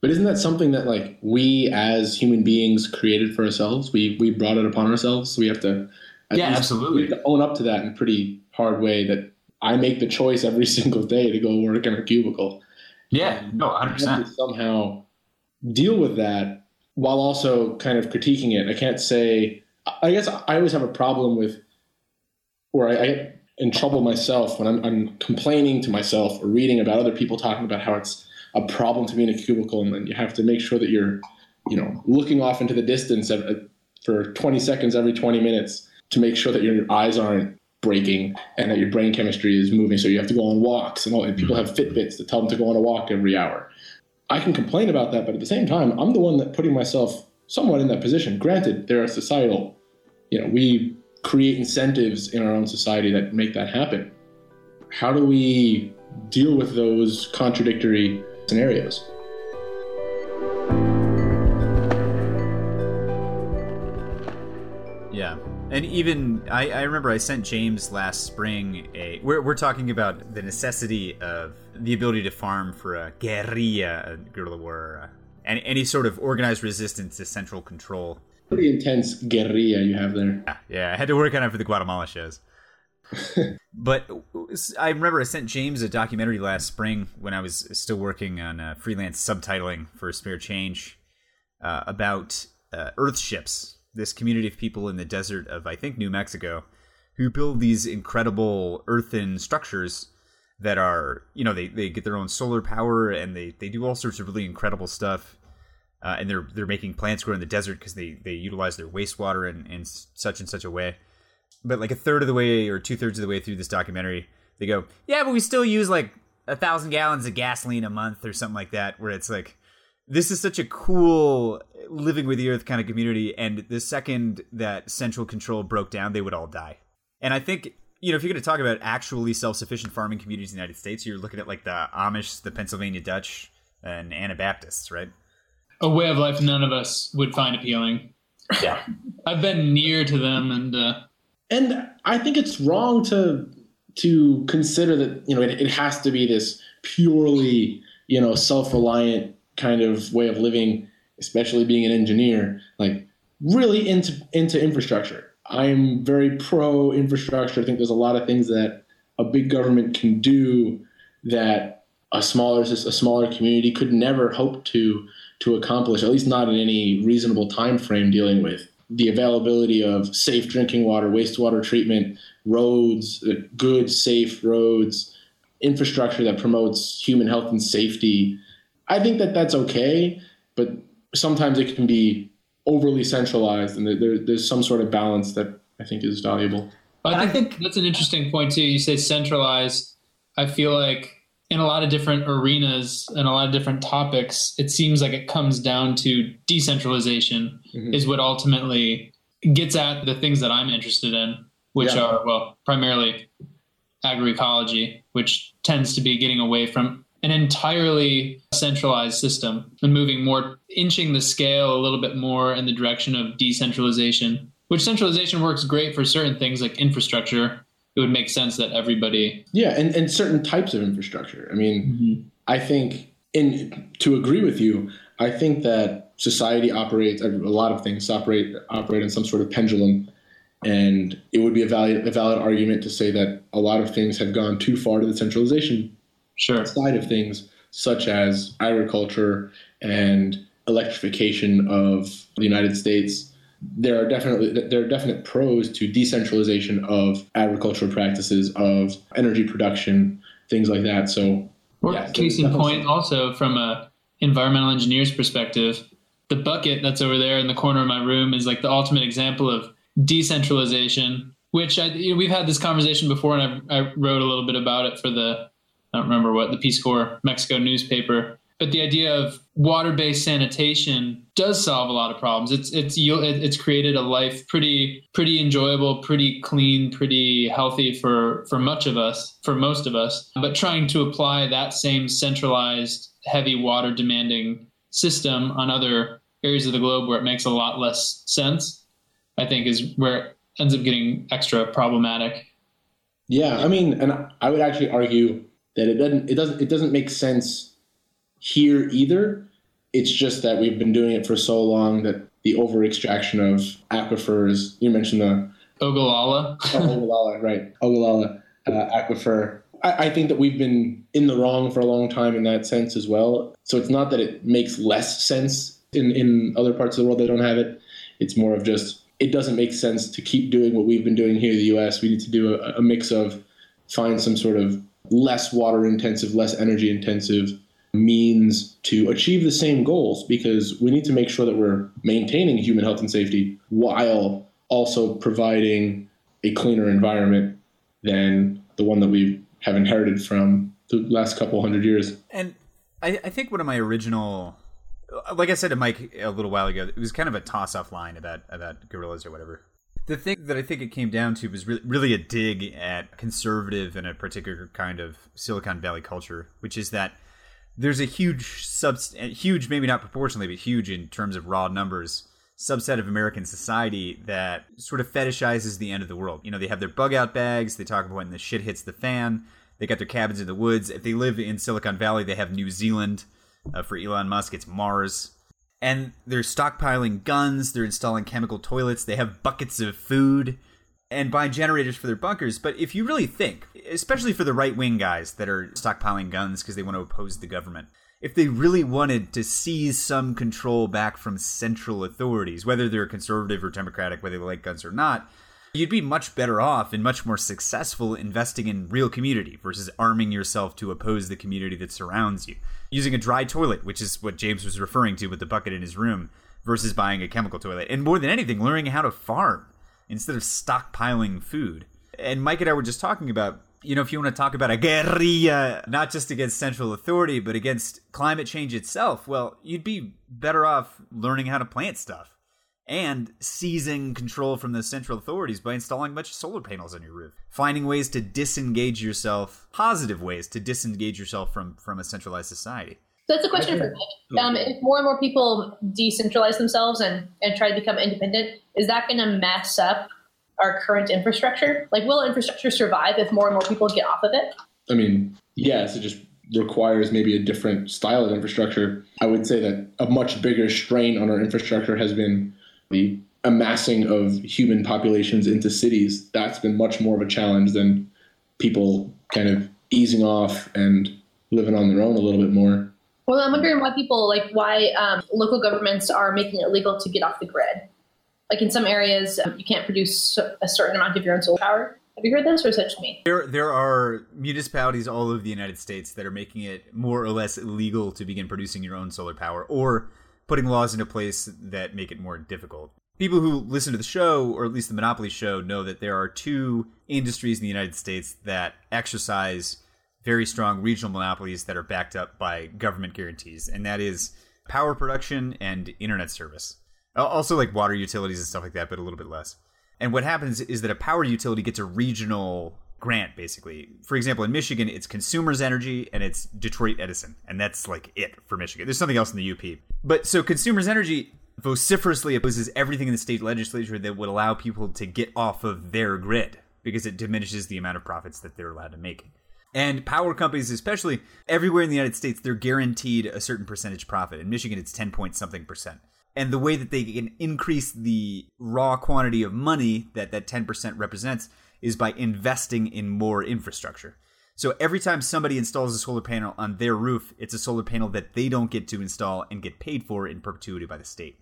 But isn't that something that like we as human beings created for ourselves? We we brought it upon ourselves. So we have to yeah, absolutely we have to own up to that in a pretty hard way. That I make the choice every single day to go work in a cubicle. Yeah, no, hundred percent. Somehow deal with that while also kind of critiquing it. I can't say. I guess I always have a problem with where I, I get in trouble myself when I'm, I'm, complaining to myself or reading about other people talking about how it's a problem to be in a cubicle, and then you have to make sure that you're, you know, looking off into the distance uh, for 20 seconds every 20 minutes to make sure that your eyes aren't breaking and that your brain chemistry is moving. So you have to go on walks, and, all, and people have Fitbits that tell them to go on a walk every hour. I can complain about that, but at the same time, I'm the one that putting myself somewhat in that position. Granted, there are societal, you know, we create incentives in our own society that make that happen. How do we deal with those contradictory scenarios? Yeah. And even I, I, remember I sent James last spring a we're, we're talking about the necessity of the ability to farm for a guerrilla, a guerrilla war, uh, any, any sort of organized resistance to central control pretty intense guerrilla you have there. Yeah, yeah, I had to work on it for the Guatemala shows. but I remember I sent James a documentary last spring when I was still working on uh, freelance subtitling for Spare Change uh, about uh, Earth ships, this community of people in the desert of, I think, New Mexico, who build these incredible earthen structures that are, you know, they, they get their own solar power and they, they do all sorts of really incredible stuff uh, and they're they're making plants grow in the desert because they they utilize their wastewater in, in such and such a way. But like a third of the way or two thirds of the way through this documentary, they go, yeah, but we still use like a thousand gallons of gasoline a month or something like that. Where it's like, this is such a cool living with the earth kind of community, and the second that central control broke down, they would all die. And I think you know, if you're going to talk about actually self-sufficient farming communities in the United States, you're looking at like the Amish, the Pennsylvania Dutch, and Anabaptists, right? a way of life none of us would find appealing. Yeah, I've been near to them, and uh, and I think it's wrong to to consider that you know it, it has to be this purely you know self reliant kind of way of living, especially being an engineer. Like really into into infrastructure. I'm very pro infrastructure. I think there's a lot of things that a big government can do that a smaller a smaller community could never hope to to accomplish, at least not in any reasonable time frame, dealing with the availability of safe drinking water, wastewater treatment, roads, uh, good, safe roads, infrastructure that promotes human health and safety. I think that that's okay, but sometimes it can be overly centralized, and there, there's some sort of balance that I think is valuable. I I think that's an interesting point too. You say centralized. I feel like in a lot of different arenas and a lot of different topics, it seems like it comes down to decentralization mm-hmm. is what ultimately gets at the things that I'm interested in, which yeah. are well primarily agroecology, which tends to be getting away from an entirely centralized system and moving more, inching the scale a little bit more in the direction of decentralization, which centralization works great for certain things like infrastructure. It would make sense that everybody. Yeah, and, and certain types of infrastructure. I mean, mm-hmm. I think, in to agree with you, I think that society operates, a lot of things operate, operate in some sort of pendulum. And it would be a valid, a valid argument to say that a lot of things have gone too far to the centralization sure. side of things, such as agriculture and electrification of the United States. There are definitely there are definite pros to decentralization of agricultural practices, of energy production, things like that. So, or yeah, case in point, also from a environmental engineer's perspective, the bucket that's over there in the corner of my room is like the ultimate example of decentralization. Which I, you know, we've had this conversation before, and I, I wrote a little bit about it for the I don't remember what the Peace Corps Mexico newspaper. But the idea of water-based sanitation does solve a lot of problems. It's it's it's created a life pretty pretty enjoyable, pretty clean, pretty healthy for for much of us, for most of us. But trying to apply that same centralized, heavy water demanding system on other areas of the globe where it makes a lot less sense, I think is where it ends up getting extra problematic. Yeah, I mean, and I would actually argue that it doesn't it doesn't it doesn't make sense here either. It's just that we've been doing it for so long that the over extraction of aquifers. You mentioned the Ogallala. oh, Ogallala, right? Ogallala uh, aquifer. I, I think that we've been in the wrong for a long time in that sense as well. So it's not that it makes less sense in in other parts of the world that don't have it. It's more of just it doesn't make sense to keep doing what we've been doing here in the U.S. We need to do a, a mix of find some sort of less water intensive, less energy intensive means to achieve the same goals because we need to make sure that we're maintaining human health and safety while also providing a cleaner environment than the one that we have inherited from the last couple hundred years. And I, I think one of my original like I said to Mike a little while ago, it was kind of a toss off line about about gorillas or whatever the thing that I think it came down to was really a dig at conservative and a particular kind of Silicon Valley culture, which is that there's a huge sub, huge maybe not proportionally, but huge in terms of raw numbers subset of American society that sort of fetishizes the end of the world. You know, they have their bug out bags. They talk about when the shit hits the fan. They got their cabins in the woods. If they live in Silicon Valley, they have New Zealand. Uh, for Elon Musk, it's Mars and they're stockpiling guns, they're installing chemical toilets, they have buckets of food and buy generators for their bunkers. But if you really think, especially for the right wing guys that are stockpiling guns because they want to oppose the government, if they really wanted to seize some control back from central authorities, whether they're conservative or democratic, whether they like guns or not, you'd be much better off and much more successful investing in real community versus arming yourself to oppose the community that surrounds you. Using a dry toilet, which is what James was referring to with the bucket in his room, versus buying a chemical toilet. And more than anything, learning how to farm instead of stockpiling food. And Mike and I were just talking about, you know, if you want to talk about a guerrilla, not just against central authority, but against climate change itself, well, you'd be better off learning how to plant stuff and seizing control from the central authorities by installing a bunch of solar panels on your roof finding ways to disengage yourself positive ways to disengage yourself from from a centralized society so that's a question for Mike. Um, if more and more people decentralize themselves and, and try to become independent, is that going to mess up our current infrastructure? Like, will infrastructure survive if more and more people get off of it? I mean, yes, it just requires maybe a different style of infrastructure. I would say that a much bigger strain on our infrastructure has been the amassing of human populations into cities, that's been much more of a challenge than people kind of easing off and living on their own a little bit more. Well, I'm wondering why people like why um, local governments are making it legal to get off the grid. Like in some areas, um, you can't produce a certain amount of your own solar power. Have you heard this, or is that me? There, there are municipalities all over the United States that are making it more or less illegal to begin producing your own solar power, or putting laws into place that make it more difficult. People who listen to the show, or at least the Monopoly show, know that there are two industries in the United States that exercise very strong regional monopolies that are backed up by government guarantees, and that is power production and internet service. Also, like water utilities and stuff like that, but a little bit less. And what happens is that a power utility gets a regional grant, basically. For example, in Michigan, it's Consumers Energy and it's Detroit Edison, and that's like it for Michigan. There's something else in the UP. But so Consumers Energy vociferously opposes everything in the state legislature that would allow people to get off of their grid because it diminishes the amount of profits that they're allowed to make. And power companies, especially everywhere in the United States, they're guaranteed a certain percentage profit. In Michigan, it's 10 point something percent. And the way that they can increase the raw quantity of money that that 10% represents is by investing in more infrastructure. So every time somebody installs a solar panel on their roof, it's a solar panel that they don't get to install and get paid for in perpetuity by the state.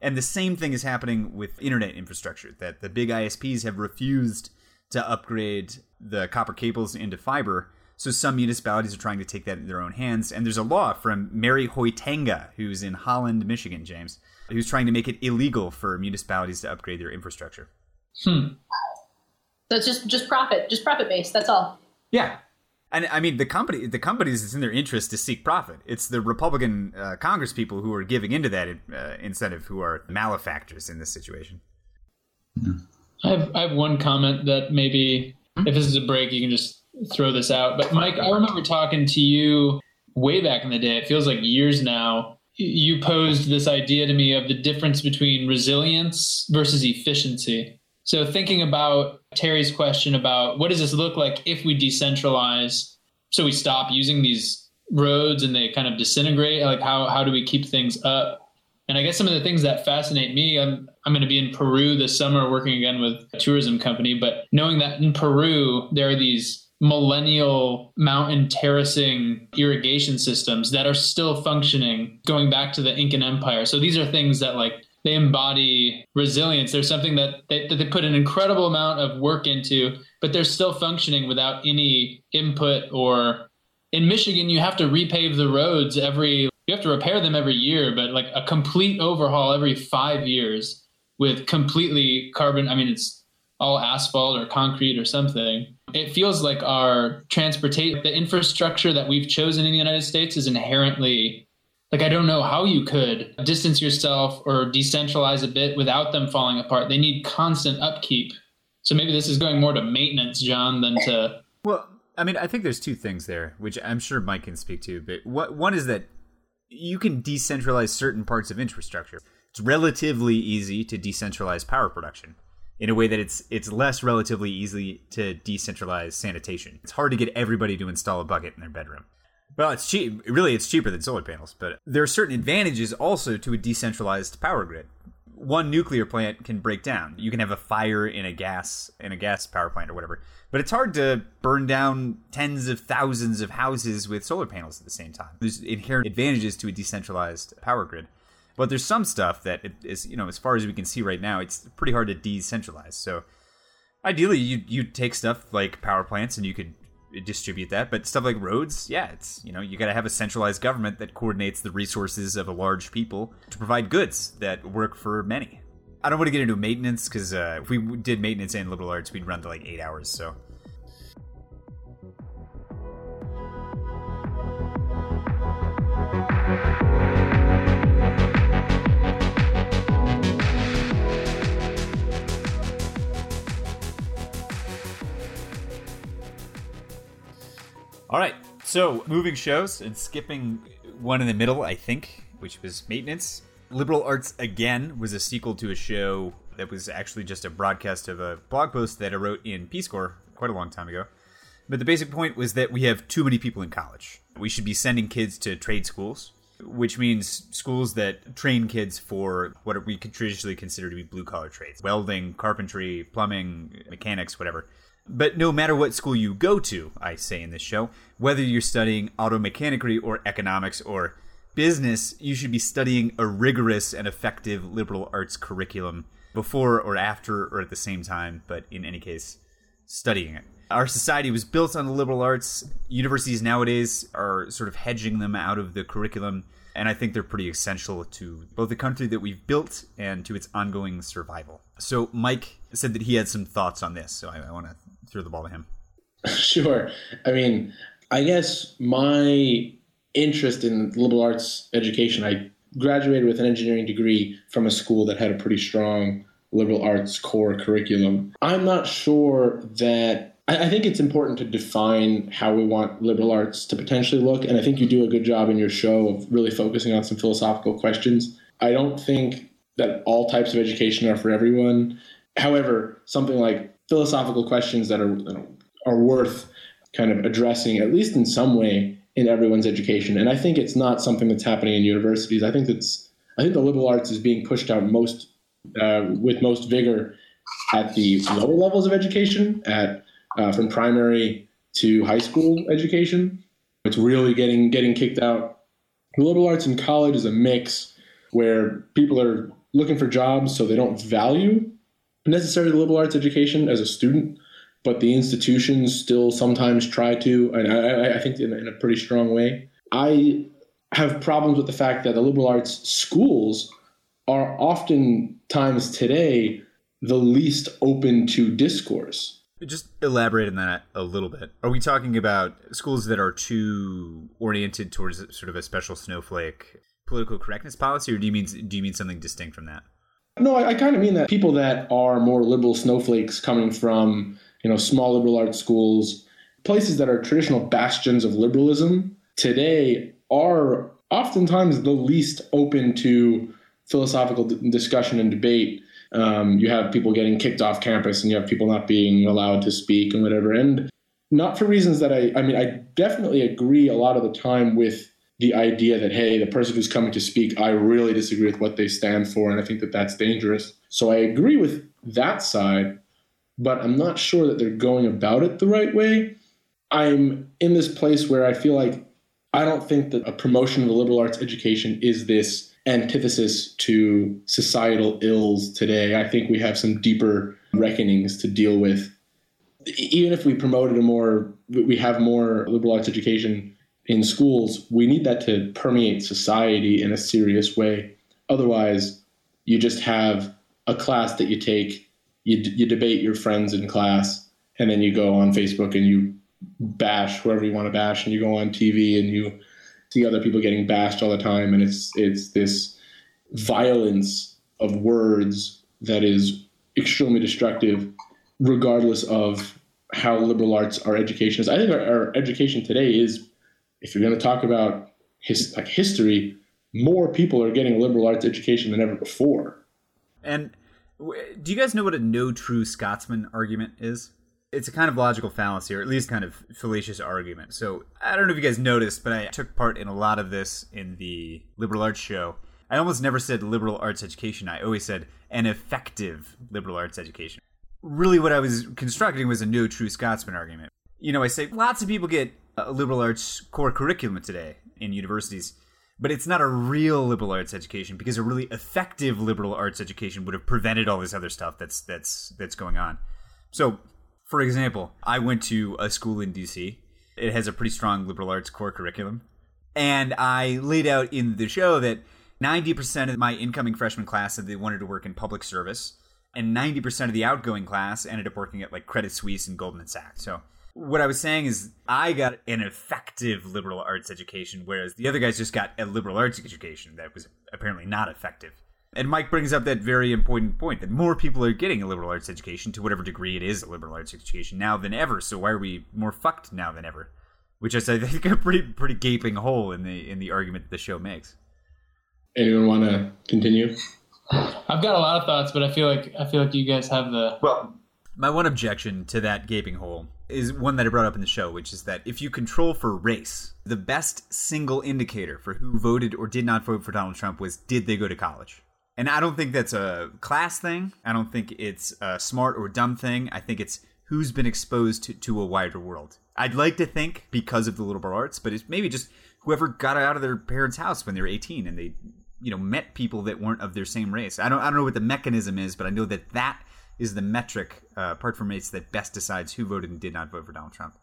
And the same thing is happening with internet infrastructure, that the big ISPs have refused to upgrade the copper cables into fiber. So some municipalities are trying to take that in their own hands. And there's a law from Mary Hoytanga, who's in Holland, Michigan, James, who's trying to make it illegal for municipalities to upgrade their infrastructure. Hmm. So it's just just profit, just profit based. That's all. Yeah. And I mean, the company, the companies, it's in their interest to seek profit. It's the Republican uh, Congress people who are giving into that uh, incentive, who are malefactors in this situation. I have, I have one comment that maybe hmm? if this is a break, you can just throw this out. But Mike, I remember talking to you way back in the day. It feels like years now. You posed this idea to me of the difference between resilience versus efficiency. So thinking about Terry's question about what does this look like if we decentralize, so we stop using these roads and they kind of disintegrate. Like how how do we keep things up? And I guess some of the things that fascinate me, I'm I'm going to be in Peru this summer working again with a tourism company, but knowing that in Peru there are these millennial mountain terracing irrigation systems that are still functioning going back to the Incan Empire. So these are things that like they embody resilience. There's something that they, that they put an incredible amount of work into, but they're still functioning without any input or in Michigan, you have to repave the roads every, you have to repair them every year, but like a complete overhaul every five years with completely carbon. I mean, it's all asphalt or concrete or something. It feels like our transportation, the infrastructure that we've chosen in the United States is inherently like I don't know how you could distance yourself or decentralize a bit without them falling apart. They need constant upkeep. So maybe this is going more to maintenance, John, than to Well, I mean, I think there's two things there, which I'm sure Mike can speak to. But what one is that you can decentralize certain parts of infrastructure. It's relatively easy to decentralize power production in a way that it's it's less relatively easy to decentralize sanitation. It's hard to get everybody to install a bucket in their bedroom. Well, it's cheap. Really, it's cheaper than solar panels, but there are certain advantages also to a decentralized power grid. One nuclear plant can break down. You can have a fire in a gas in a gas power plant or whatever. But it's hard to burn down tens of thousands of houses with solar panels at the same time. There's inherent advantages to a decentralized power grid. But there's some stuff that is, you know, as far as we can see right now, it's pretty hard to decentralize. So ideally you you take stuff like power plants and you could distribute that. But stuff like roads, yeah, it's you know you got to have a centralized government that coordinates the resources of a large people to provide goods that work for many. I don't want to get into maintenance because uh, if we did maintenance and liberal arts, we'd run to like eight hours. So. All right. So, moving shows and skipping one in the middle, I think, which was Maintenance. Liberal Arts Again was a sequel to a show that was actually just a broadcast of a blog post that I wrote in Peace Corps quite a long time ago. But the basic point was that we have too many people in college. We should be sending kids to trade schools, which means schools that train kids for what we could traditionally consider to be blue collar trades welding, carpentry, plumbing, mechanics, whatever. But no matter what school you go to, I say in this show, whether you're studying auto mechanicry or economics or business, you should be studying a rigorous and effective liberal arts curriculum before or after or at the same time, but in any case, studying it. Our society was built on the liberal arts. Universities nowadays are sort of hedging them out of the curriculum, and I think they're pretty essential to both the country that we've built and to its ongoing survival. So, Mike said that he had some thoughts on this, so I, I want to throw the ball to him. Sure. I mean, I guess my interest in liberal arts education, I graduated with an engineering degree from a school that had a pretty strong liberal arts core curriculum. I'm not sure that I, think it's important to define how we want liberal arts to potentially look, and I think you do a good job in your show of really focusing on some philosophical questions. I don't think that all types of education are for everyone. However, something like philosophical questions that are are worth kind of addressing, at least in some way, in everyone's education. And I think it's not something that's happening in universities. I think that's I think the liberal arts is being pushed out most uh, with most vigor at the lower levels of education, at uh, from primary to high school education. It's really getting getting kicked out. The liberal arts in college is a mix where people are looking for jobs, so they don't value necessarily the liberal arts education as a student but the institutions still sometimes try to, and I, I think in, in, a pretty strong way. I have problems with the fact that the liberal arts schools are oftentimes today the least open to discourse. Just elaborate on that a little bit. Are we talking about schools that are too oriented towards sort of a special snowflake political correctness policy, or do you mean do you mean something distinct from that? No, I, I kind of mean that people that are more liberal snowflakes coming from you know, small liberal arts schools, places that are traditional bastions of liberalism today are oftentimes the least open to philosophical d- discussion and debate. Um, you have people getting kicked off campus and you have people not being allowed to speak and whatever. And not for reasons that I, I mean, I definitely agree a lot of the time with the idea that, hey, the person who's coming to speak, I really disagree with what they stand for. And I think that that's dangerous. So I agree with that side but I'm not sure that they're going about it the right way. I'm in this place where I feel like I don't think that a promotion of the liberal arts education is this antithesis to societal ills today. I think we have some deeper reckonings to deal with. Even if we promoted a more, we have more liberal arts education in schools, we need that to permeate society in a serious way. Otherwise, you just have a class that you take you, you debate your friends in class and then you go on Facebook and you bash whoever you want to bash and you go on TV and you see other people getting bashed all the time and it's it's this violence of words that is extremely destructive regardless of how liberal arts our education is. I think our, our education today is if you're going to talk about his, like history, more people are getting a liberal arts education than ever before. And do you guys know what a no true Scotsman argument is? It's a kind of logical fallacy, or at least kind of fallacious argument. So I don't know if you guys noticed, but I took part in a lot of this in the liberal arts show. I almost never said liberal arts education. I always said an effective liberal arts education. Really, what I was constructing was a no true Scotsman argument. You know, I say lots of people get a liberal arts core curriculum today in universities but it's not a real liberal arts education because a really effective liberal arts education would have prevented all this other stuff that's that's that's going on. So, for example, I went to a school in DC. It has a pretty strong liberal arts core curriculum, and I laid out in the show that 90% of my incoming freshman class said they wanted to work in public service, and 90% of the outgoing class ended up working at like Credit Suisse and Goldman Sachs. So what I was saying is I got an effective liberal arts education, whereas the other guys just got a liberal arts education that was apparently not effective. And Mike brings up that very important point that more people are getting a liberal arts education to whatever degree it is a liberal arts education now than ever. So why are we more fucked now than ever? Which is, I think, a pretty pretty gaping hole in the in the argument that the show makes. Anyone want to continue? I've got a lot of thoughts, but I feel like I feel like you guys have the well. My one objection to that gaping hole is one that I brought up in the show, which is that if you control for race, the best single indicator for who voted or did not vote for Donald Trump was did they go to college? And I don't think that's a class thing. I don't think it's a smart or dumb thing. I think it's who's been exposed to, to a wider world. I'd like to think because of the liberal arts, but it's maybe just whoever got out of their parents' house when they were 18 and they, you know, met people that weren't of their same race. I don't, I don't know what the mechanism is, but I know that that is the metric, uh, apart from race, that best decides who voted and did not vote for Donald Trump.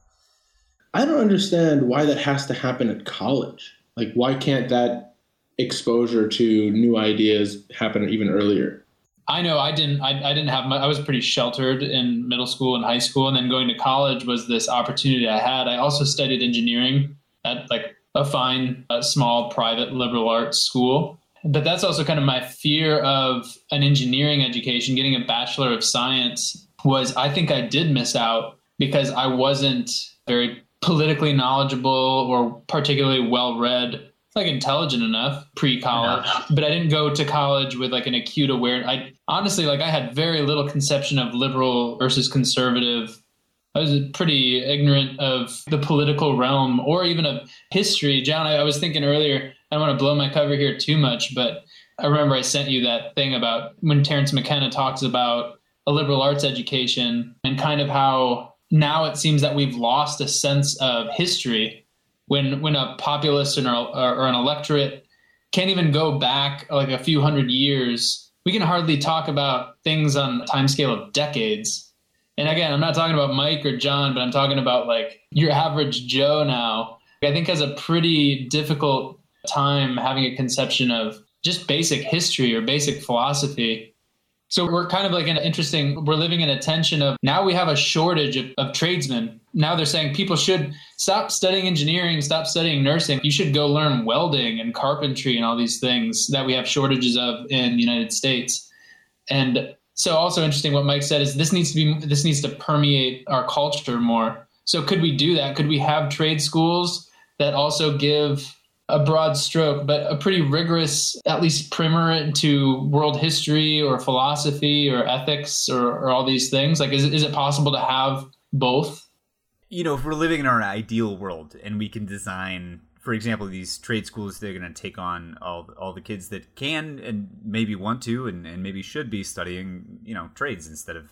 I don't understand why that has to happen at college. Like, why can't that exposure to new ideas happen even earlier? I know I didn't. I, I didn't have. My, I was pretty sheltered in middle school and high school, and then going to college was this opportunity I had. I also studied engineering at like a fine, uh, small private liberal arts school. But that's also kind of my fear of an engineering education. Getting a bachelor of science was, I think, I did miss out because I wasn't very politically knowledgeable or particularly well read like intelligent enough pre-college. But i didn't go to college with like an acute awareness i honestly like i had very little conception of liberal versus conservative. I was pretty ignorant of the political realm or even of history. John i, I was thinking earlier i don't want to blow my cover here too much but i remember i sent you that thing about when Terence McKenna talks about a liberal arts education and kind of how now it seems that we've lost a sense of history when when a populist or, or an electorate can't even go back like a few hundred years. We can hardly talk about things on a time scale of decades. And again i'm not talking about mike or john but i'm talking about like your average joe now. I think has a pretty difficult time having a conception of just basic history or basic philosophy so we're kind of like an interesting, we're living in a tension of now we have a shortage of, of tradesmen. Now they're saying people should stop studying engineering, stop studying nursing. You should go learn welding and carpentry and all these things that we have shortages of in the United States. And so also interesting what Mike said is this needs to be this needs to permeate our culture more. So could we do that? Could we have trade schools that also give a broad stroke, but a pretty rigorous, at least primer into world history or philosophy or ethics or, or all these things? Like, is, is it possible to have both? You know, if we're living in our ideal world and we can design, for example, these trade schools, they're going to take on all, all the kids that can and maybe want to and, and maybe should be studying, you know, trades instead of,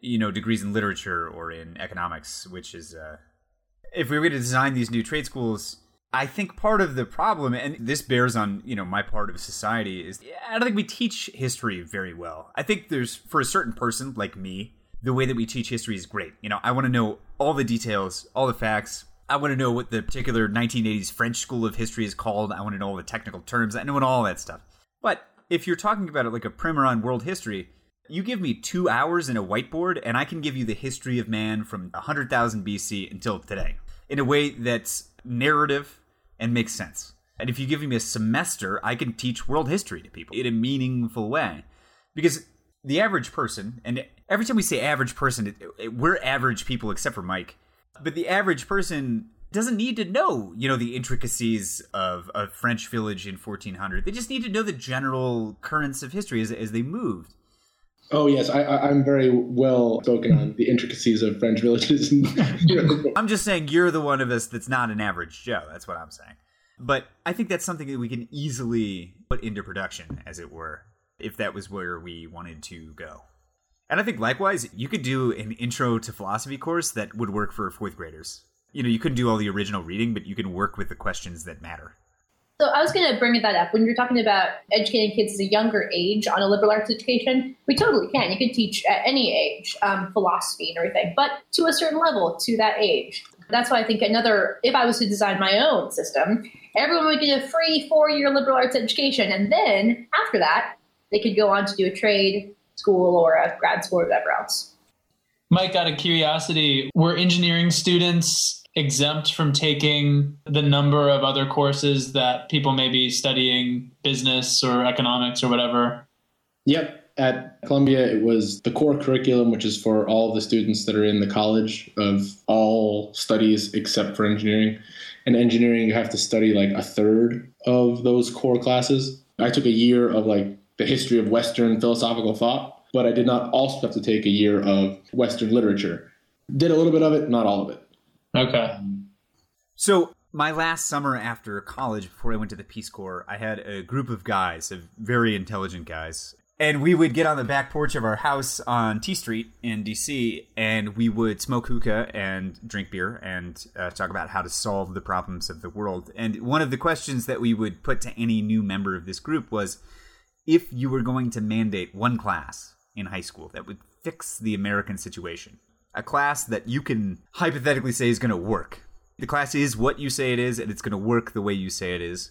you know, degrees in literature or in economics, which is, uh, if we were to design these new trade schools, I think part of the problem, and this bears on you know my part of society, is I don't think we teach history very well. I think there's for a certain person like me, the way that we teach history is great. You know, I want to know all the details, all the facts. I want to know what the particular 1980s French school of history is called. I want to know all the technical terms. I know all that stuff. But if you're talking about it like a primer on world history, you give me two hours in a whiteboard, and I can give you the history of man from 100,000 BC until today in a way that's narrative and makes sense. And if you give me a semester, I can teach world history to people in a meaningful way. Because the average person, and every time we say average person, it, it, we're average people except for Mike. But the average person doesn't need to know, you know, the intricacies of a French village in 1400. They just need to know the general currents of history as, as they moved. Oh yes, I, am very well spoken on the intricacies of French villages. I'm just saying you're the one of us that's not an average Joe. That's what I'm saying. But I think that's something that we can easily put into production, as it were, if that was where we wanted to go. And I think likewise, you could do an intro to philosophy course that would work for fourth graders. You know, you couldn't do all the original reading, but you can work with the questions that matter. So I was going to bring that up when you're talking about educating kids at a younger age on a liberal arts education. We totally can. You can teach at any age um, philosophy and everything, but to a certain level to that age. That's why I think another. If I was to design my own system, everyone would get a free four-year liberal arts education, and then after that, they could go on to do a trade school or a grad school or whatever else. Mike, out of curiosity, were engineering students exempt from taking the number of other courses that people may be studying business or economics or whatever? Yep. At Columbia, it was the core curriculum, which is for all the students that are in the college of all studies except for engineering. And engineering, you have to study like a third of those core classes. I took a year of like the history of Western philosophical thought, but I did not also have to take a year of Western literature. Did a little bit of it, not all of it. Okay. So my last summer after college, before I went to the Peace Corps, I had a group of guys, of very intelligent guys, and we would get on the back porch of our house on T Street in DC, and we would smoke hookah and drink beer and uh, talk about how to solve the problems of the world. And one of the questions that we would put to any new member of this group was if you were going to mandate one class in high school that would fix the American situation, a class that you can hypothetically say is going to work. The class is what you say it is, and it's going to work the way you say it is.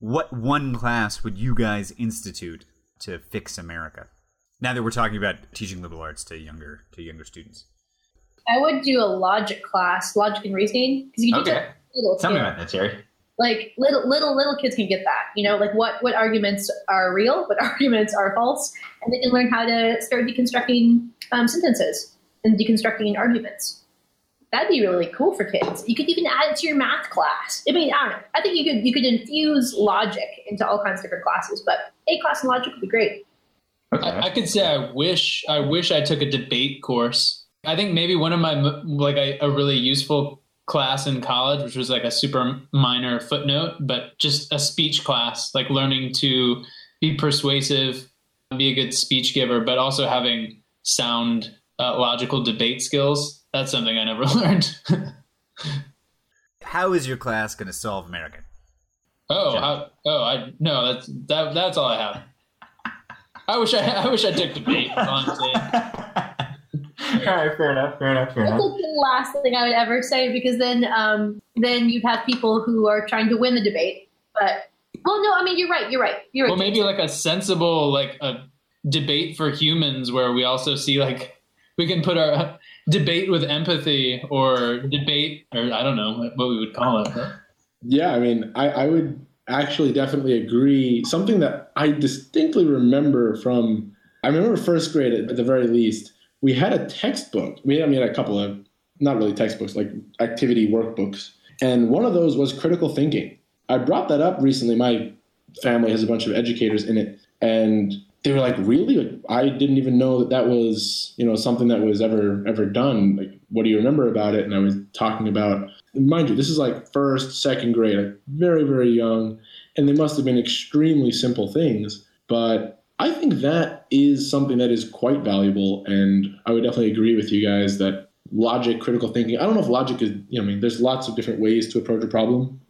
What one class would you guys institute to fix America? Now that we're talking about teaching liberal arts to younger to younger students. I would do a logic class, logic and reasoning, because you can teach Okay. little Tell me kids. about that, Terry. like little little little kids can get that you know like what what arguments are real what arguments are false and they can learn how to start deconstructing um, sentences and deconstructing arguments. That'd be really cool for kids. You could even add it to your math class. I mean i don't know. I think you could you could infuse logic into all kinds of different classes but a class in logic would be great. I, I could say I wish I wish I took a debate course. I think maybe one of my like a, a really useful class in college, which was like a super minor footnote, but just a speech class, like learning to be persuasive, be a good speech giver, but also having sound uh, logical debate skills. That's something I never learned. How is your class going to solve America? oh, how, oh, I no, that's that, that's all I have. I wish I I wish I took debate. Honestly. All right, fair enough, fair enough, fair That's like the last thing I would ever say because then um, then you'd have people who are trying to win the debate. But well, no, I mean you're right. You're right. You're right. Well, maybe like a sensible like a debate for humans where we also see like we can put our debate with empathy or debate or I don't know what we would call it. Yeah, I mean, I, I would actually definitely agree. Something that I distinctly remember from, I remember first grade at, at the very least, we had a textbook. We had, I mean, a couple of, not really textbooks, like activity workbooks. And one of those was critical thinking. I brought that up recently. My family has a bunch of educators in it. And they were like, really? I didn't even know that that was, you know, something that was ever, ever done. Like, what do you remember about it? And I was talking about, mind you, this is like first, second grade, like very, very young. And they must have been extremely simple things. But I think that is something that is quite valuable. And I would definitely agree with you guys that logic, critical thinking, I don't know if logic is, you know, I mean, there's lots of different ways to approach a problem.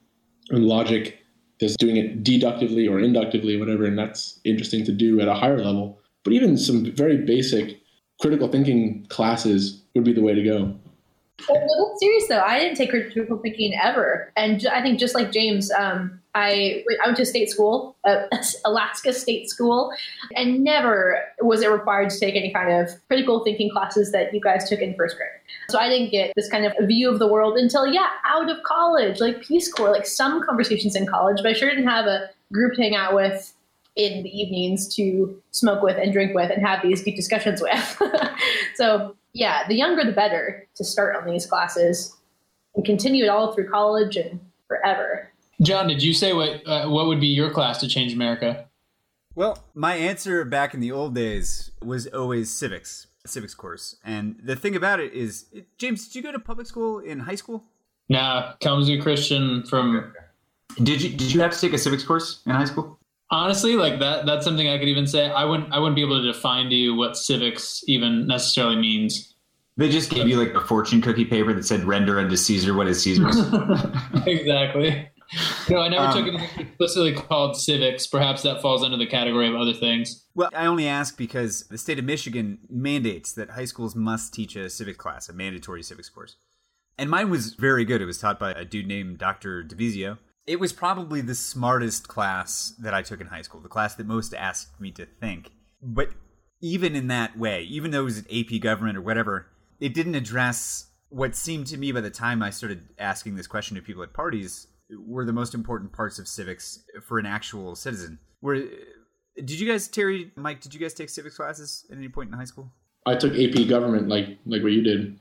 And logic, there's doing it deductively or inductively, whatever, and that's interesting to do at a higher level. But even some very basic critical thinking classes would be the way to go. Well, serious though. I didn't take critical thinking ever, and I think just like James, um, I I went to state school, uh, Alaska State School, and never was it required to take any kind of critical thinking classes that you guys took in first grade. So I didn't get this kind of view of the world until yeah, out of college, like Peace Corps, like some conversations in college, but I sure didn't have a group to hang out with in the evenings to smoke with and drink with and have these deep discussions with. so yeah, the younger the better to start on these classes and continue it all through college and forever. John, did you say what uh, what would be your class to change America? Well, my answer back in the old days was always civics, civics course. And the thing about it is, James, did you go to public school in high school? Nah, Kalamazoo Christian from. Did you did you have to take a civics course in high school? Honestly, like that that's something I could even say. I wouldn't I wouldn't be able to define to you what civics even necessarily means. They just gave you like a fortune cookie paper that said "Render unto Caesar what is Caesar's." exactly. No, I never Um, took anything explicitly called civics. Perhaps that falls under the category of other things. well, I only ask because the state of Michigan mandates that high schools must teach a civics class, a mandatory civics course. And mine was very good. It was taught by a dude named Dr. DeVizio. It was probably the smartest class that I took in high school, the class that most asked me to think. But even in that way, even though it was an AP government or whatever, it didn't address what seemed to me by the time I started asking this question to people at parties were the most important parts of civics for an actual citizen. Were did you guys, Terry, Mike, did you guys take civics classes at any point in high school? I took AP government like like what you did.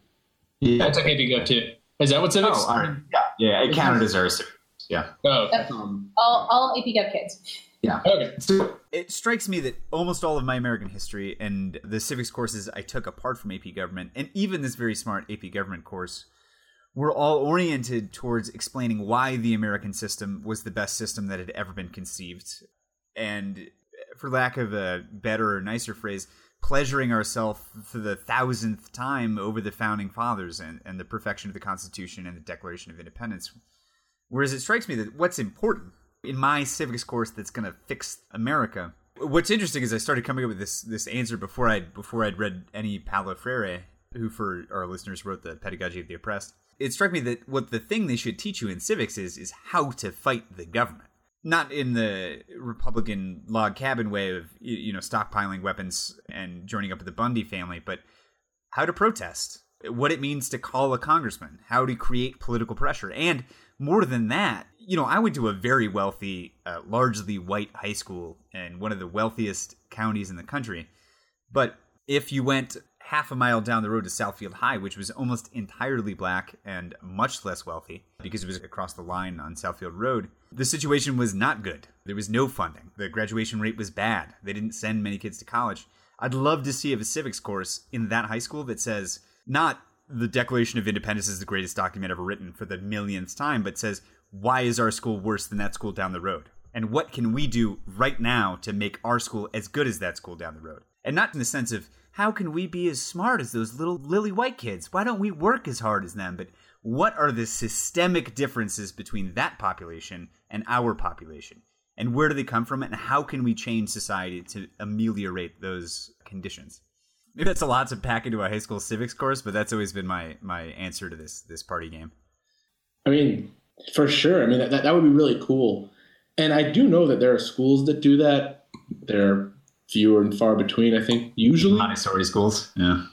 I took AP Gov too. Is that what civics? Oh, all right. Yeah, yeah, it counted as our civics. Yeah. Oh, um, All, all AP Gov kids. Yeah. okay. So it strikes me that almost all of my American history and the civics courses I took apart from AP government, and even this very smart AP government course, were all oriented towards explaining why the American system was the best system that had ever been conceived. And for lack of a better or nicer phrase, pleasuring ourselves for the thousandth time over the founding fathers and, and the perfection of the Constitution and the Declaration of Independence. Whereas it strikes me that what's important in my civics course that's going to fix America. What's interesting is I started coming up with this this answer before I before I'd read any Paulo Freire, who for our listeners wrote the Pedagogy of the Oppressed. It struck me that what the thing they should teach you in civics is is how to fight the government. Not in the Republican log cabin way of you know stockpiling weapons and joining up with the Bundy family, but how to protest, what it means to call a congressman, how to create political pressure, and more than that, you know, I went to a very wealthy, uh, largely white high school in one of the wealthiest counties in the country, but if you went half a mile down the road to Southfield High, which was almost entirely black and much less wealthy because it was across the line on Southfield Road, the situation was not good. There was no funding. The graduation rate was bad. They didn't send many kids to college. I'd love to see a civics course in that high school that says not the Declaration of Independence is the greatest document ever written for the millionth time, but says why is our school worse than that school down the road? And what can we do right now to make our school as good as that school down the road? And not in the sense of how can we be as smart as those little lily white kids? Why don't we work as hard as them? But what are the systemic differences between that population and our population? And where do they come from? And how can we change society to ameliorate those conditions? Maybe that's a lot to pack into a high school civics course, but that's always been my my answer to this this party game. I mean, for sure. I mean, that, that would be really cool. And I do know that there are schools that do that. There fewer and far between. I think usually Montessori schools. Yeah.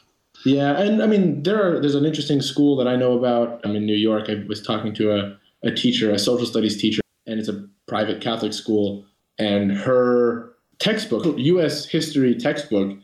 Yeah, and I mean there are there's an interesting school that I know about. I'm in New York. I was talking to a, a teacher, a social studies teacher, and it's a private Catholic school. And her textbook, U.S. history textbook,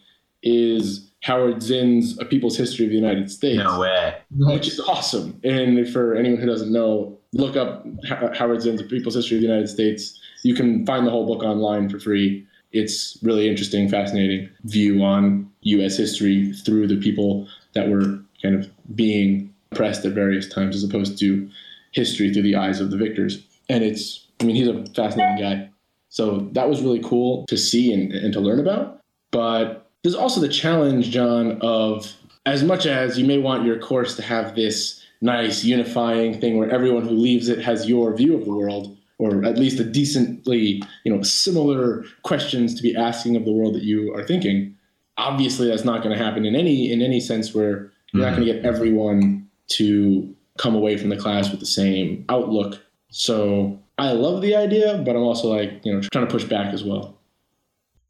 is Howard Zinn's A People's History of the United States. No way. Which is awesome. And for anyone who doesn't know, look up Howard Zinn's A People's History of the United States. You can find the whole book online for free it's really interesting, fascinating view on U.S. history through the people that were kind of being oppressed at various times, as opposed to history through the eyes of the victors. And it's, I mean, he's a fascinating guy. So that was really cool to see and, and to learn about. But there's also the challenge, John, of as much as you may want your course to have this nice unifying thing where everyone who leaves it has your view of the world, or at least a decently, you know, similar questions to be asking of the world that you are thinking. Obviously, that's not going to happen in any in any sense where you're mm-hmm. not going to get everyone to come away from the class with the same outlook. So I love the idea, but I'm also like, you know, trying to push back as well.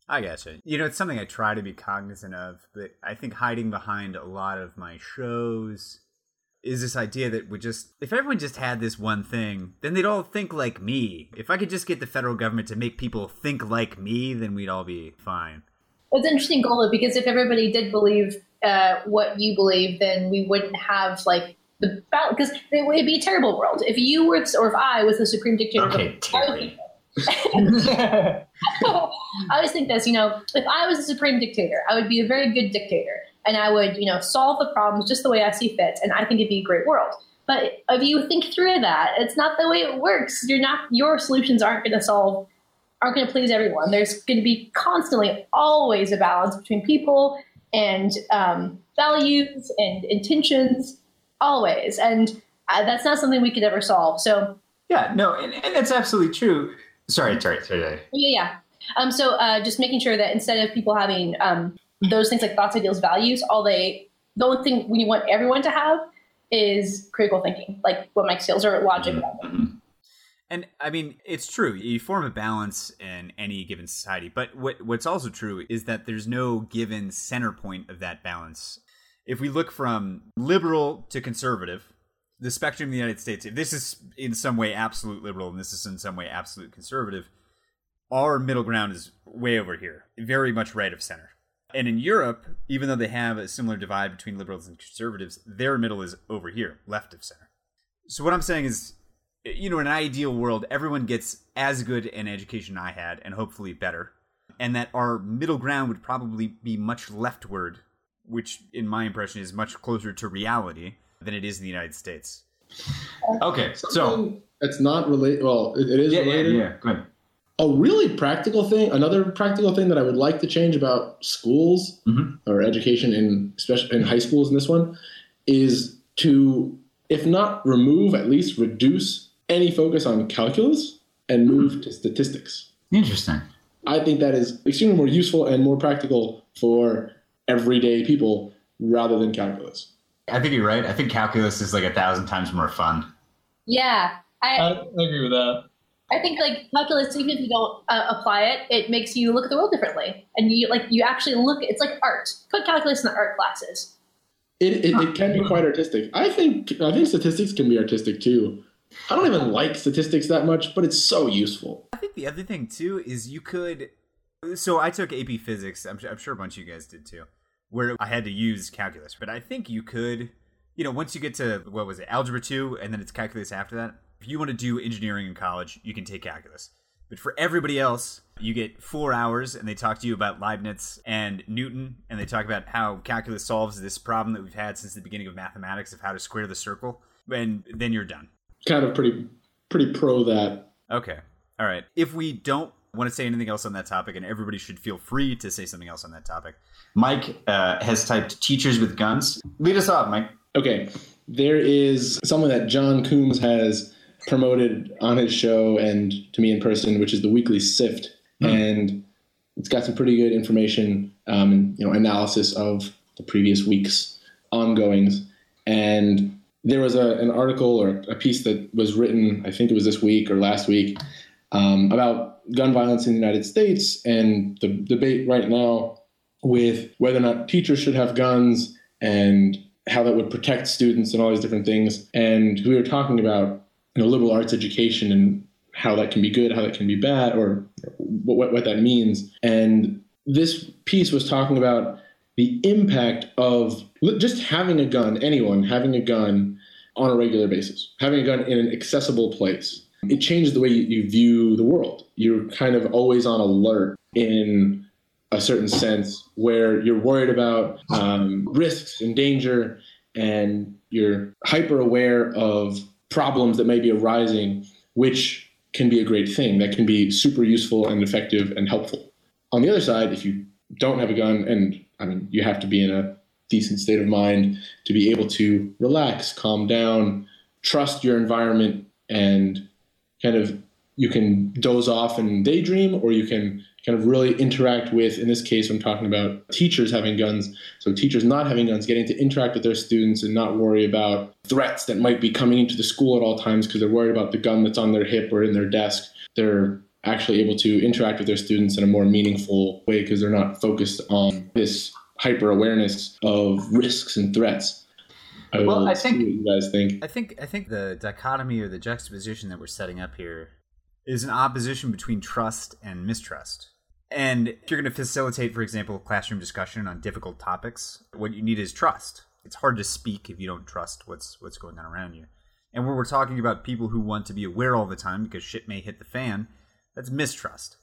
I gotcha. You know, it's something I try to be cognizant of, but I think hiding behind a lot of my shows is this idea that we just if everyone just had this one thing, then they'd all think like me. If I could just get the federal government to make people think like me, then we'd all be fine. It's an interesting goal because if everybody did believe uh, what you believe, then we wouldn't have like the battle. Because it would be a terrible world if you were, or if I was the supreme dictator. Okay, Terry. I always think this, you know, if I was a supreme dictator, I would be a very good dictator and I would, you know, solve the problems just the way I see fit. And I think it'd be a great world. But if you think through that, it's not the way it works. You're not your solutions aren't going to solve aren't going to please everyone. There's going to be constantly always a balance between people and um, values and intentions, always. And uh, that's not something we could ever solve. So yeah, no, and, and that's absolutely true. Sorry, sorry, sorry. Yeah, yeah. Um, so uh, just making sure that instead of people having um, those things like thoughts, ideals, values, all they the only thing we want everyone to have is critical thinking, like what Mike Seals or logic. Mm-hmm. And I mean, it's true. You form a balance in any given society, but what what's also true is that there's no given center point of that balance. If we look from liberal to conservative, the spectrum in the United States, if this is in some way absolute liberal and this is in some way absolute conservative, our middle ground is way over here, very much right of center. And in Europe, even though they have a similar divide between liberals and conservatives, their middle is over here, left of center. So what I'm saying is, you know, in an ideal world, everyone gets as good an education I had, and hopefully better, and that our middle ground would probably be much leftward, which, in my impression, is much closer to reality than it is in the United States. Okay, so it's not related. Well, it, it is yeah, related. Yeah, yeah, go ahead. A really practical thing, another practical thing that I would like to change about schools Mhm. or education in especially in high schools in this one is to if not remove at least reduce any focus on calculus and move to statistics. Interesting. I think that is extremely more useful and more practical for everyday people rather than calculus. I think you're right. I think calculus is like a thousand times more fun. Yeah, I, I I agree with that. I think like calculus, even if you don't uh, apply it, it makes you look at the world differently, and you like you actually look. It's like art. Put calculus in the art classes. It, it, it can be quite artistic. I think I think statistics can be artistic too. I don't even like statistics that much, but it's so useful. I think the other thing too is you could. So I took AP Physics. I'm, I'm sure a bunch of you guys did too, where I had to use calculus. But I think you could, you know, once you get to what was it, algebra two, and then it's calculus after that. If you want to do engineering in college, you can take calculus. But for everybody else, you get four hours, and they talk to you about Leibniz and Newton, and they talk about how calculus solves this problem that we've had since the beginning of mathematics of how to square the circle. And then you're done. Kind of pretty pretty pro that. Okay. All right. If we don't want to say anything else on that topic, and everybody should feel free to say something else on that topic, Mike uh, has typed teachers with guns. Lead us off, Mike. Okay, there is someone that John Coombs has promoted on his show and to me in person, which is the weekly Sift, and it's got some pretty good information, um, and you know, analysis of the previous week's ongoings. And there was a, an article or a piece that was written, I think it was this week or last week, um, about gun violence in the United States and the debate right now with whether or not teachers should have guns and how that would protect students and all these different things. And we were talking about you know liberal arts education and how that can be good, how that can be bad, or what, what, that means. And this piece was talking about the impact of just having a gun, anyone having a gun on a regular basis, having a gun in an accessible place. It changes the way you, you view the world. You're kind of always on alert in a certain sense where you're worried about um, risks and danger and you're hyper aware of problems that may be arising, which can be a great thing. That can be super useful and effective and helpful. On the other side, if you don't have a gun, and I mean, you have to be in a decent state of mind to be able to relax, calm down, trust your environment, and kind of you can doze off and daydream, or you can kind of really interact with, in this case, I'm talking about teachers having guns. So, teachers not having guns, getting to interact with their students and not worry about threats that might be coming into the school at all times because they're worried about the gun that's on their hip or in their desk. They're actually able to interact with their students in a more meaningful way because they're not focused on this hyper awareness of risks and threats. I Well, I think- what you guys think. I think I think the dichotomy or the juxtaposition that we're setting up here is an opposition between trust and mistrust. And if you're going to facilitate, for example, classroom discussion on difficult topics, what you need is trust. It's hard to speak if you don't trust what's what's going on around you. And when we're talking about people who want to be aware all the time because shit may hit the fan, that's mistrust.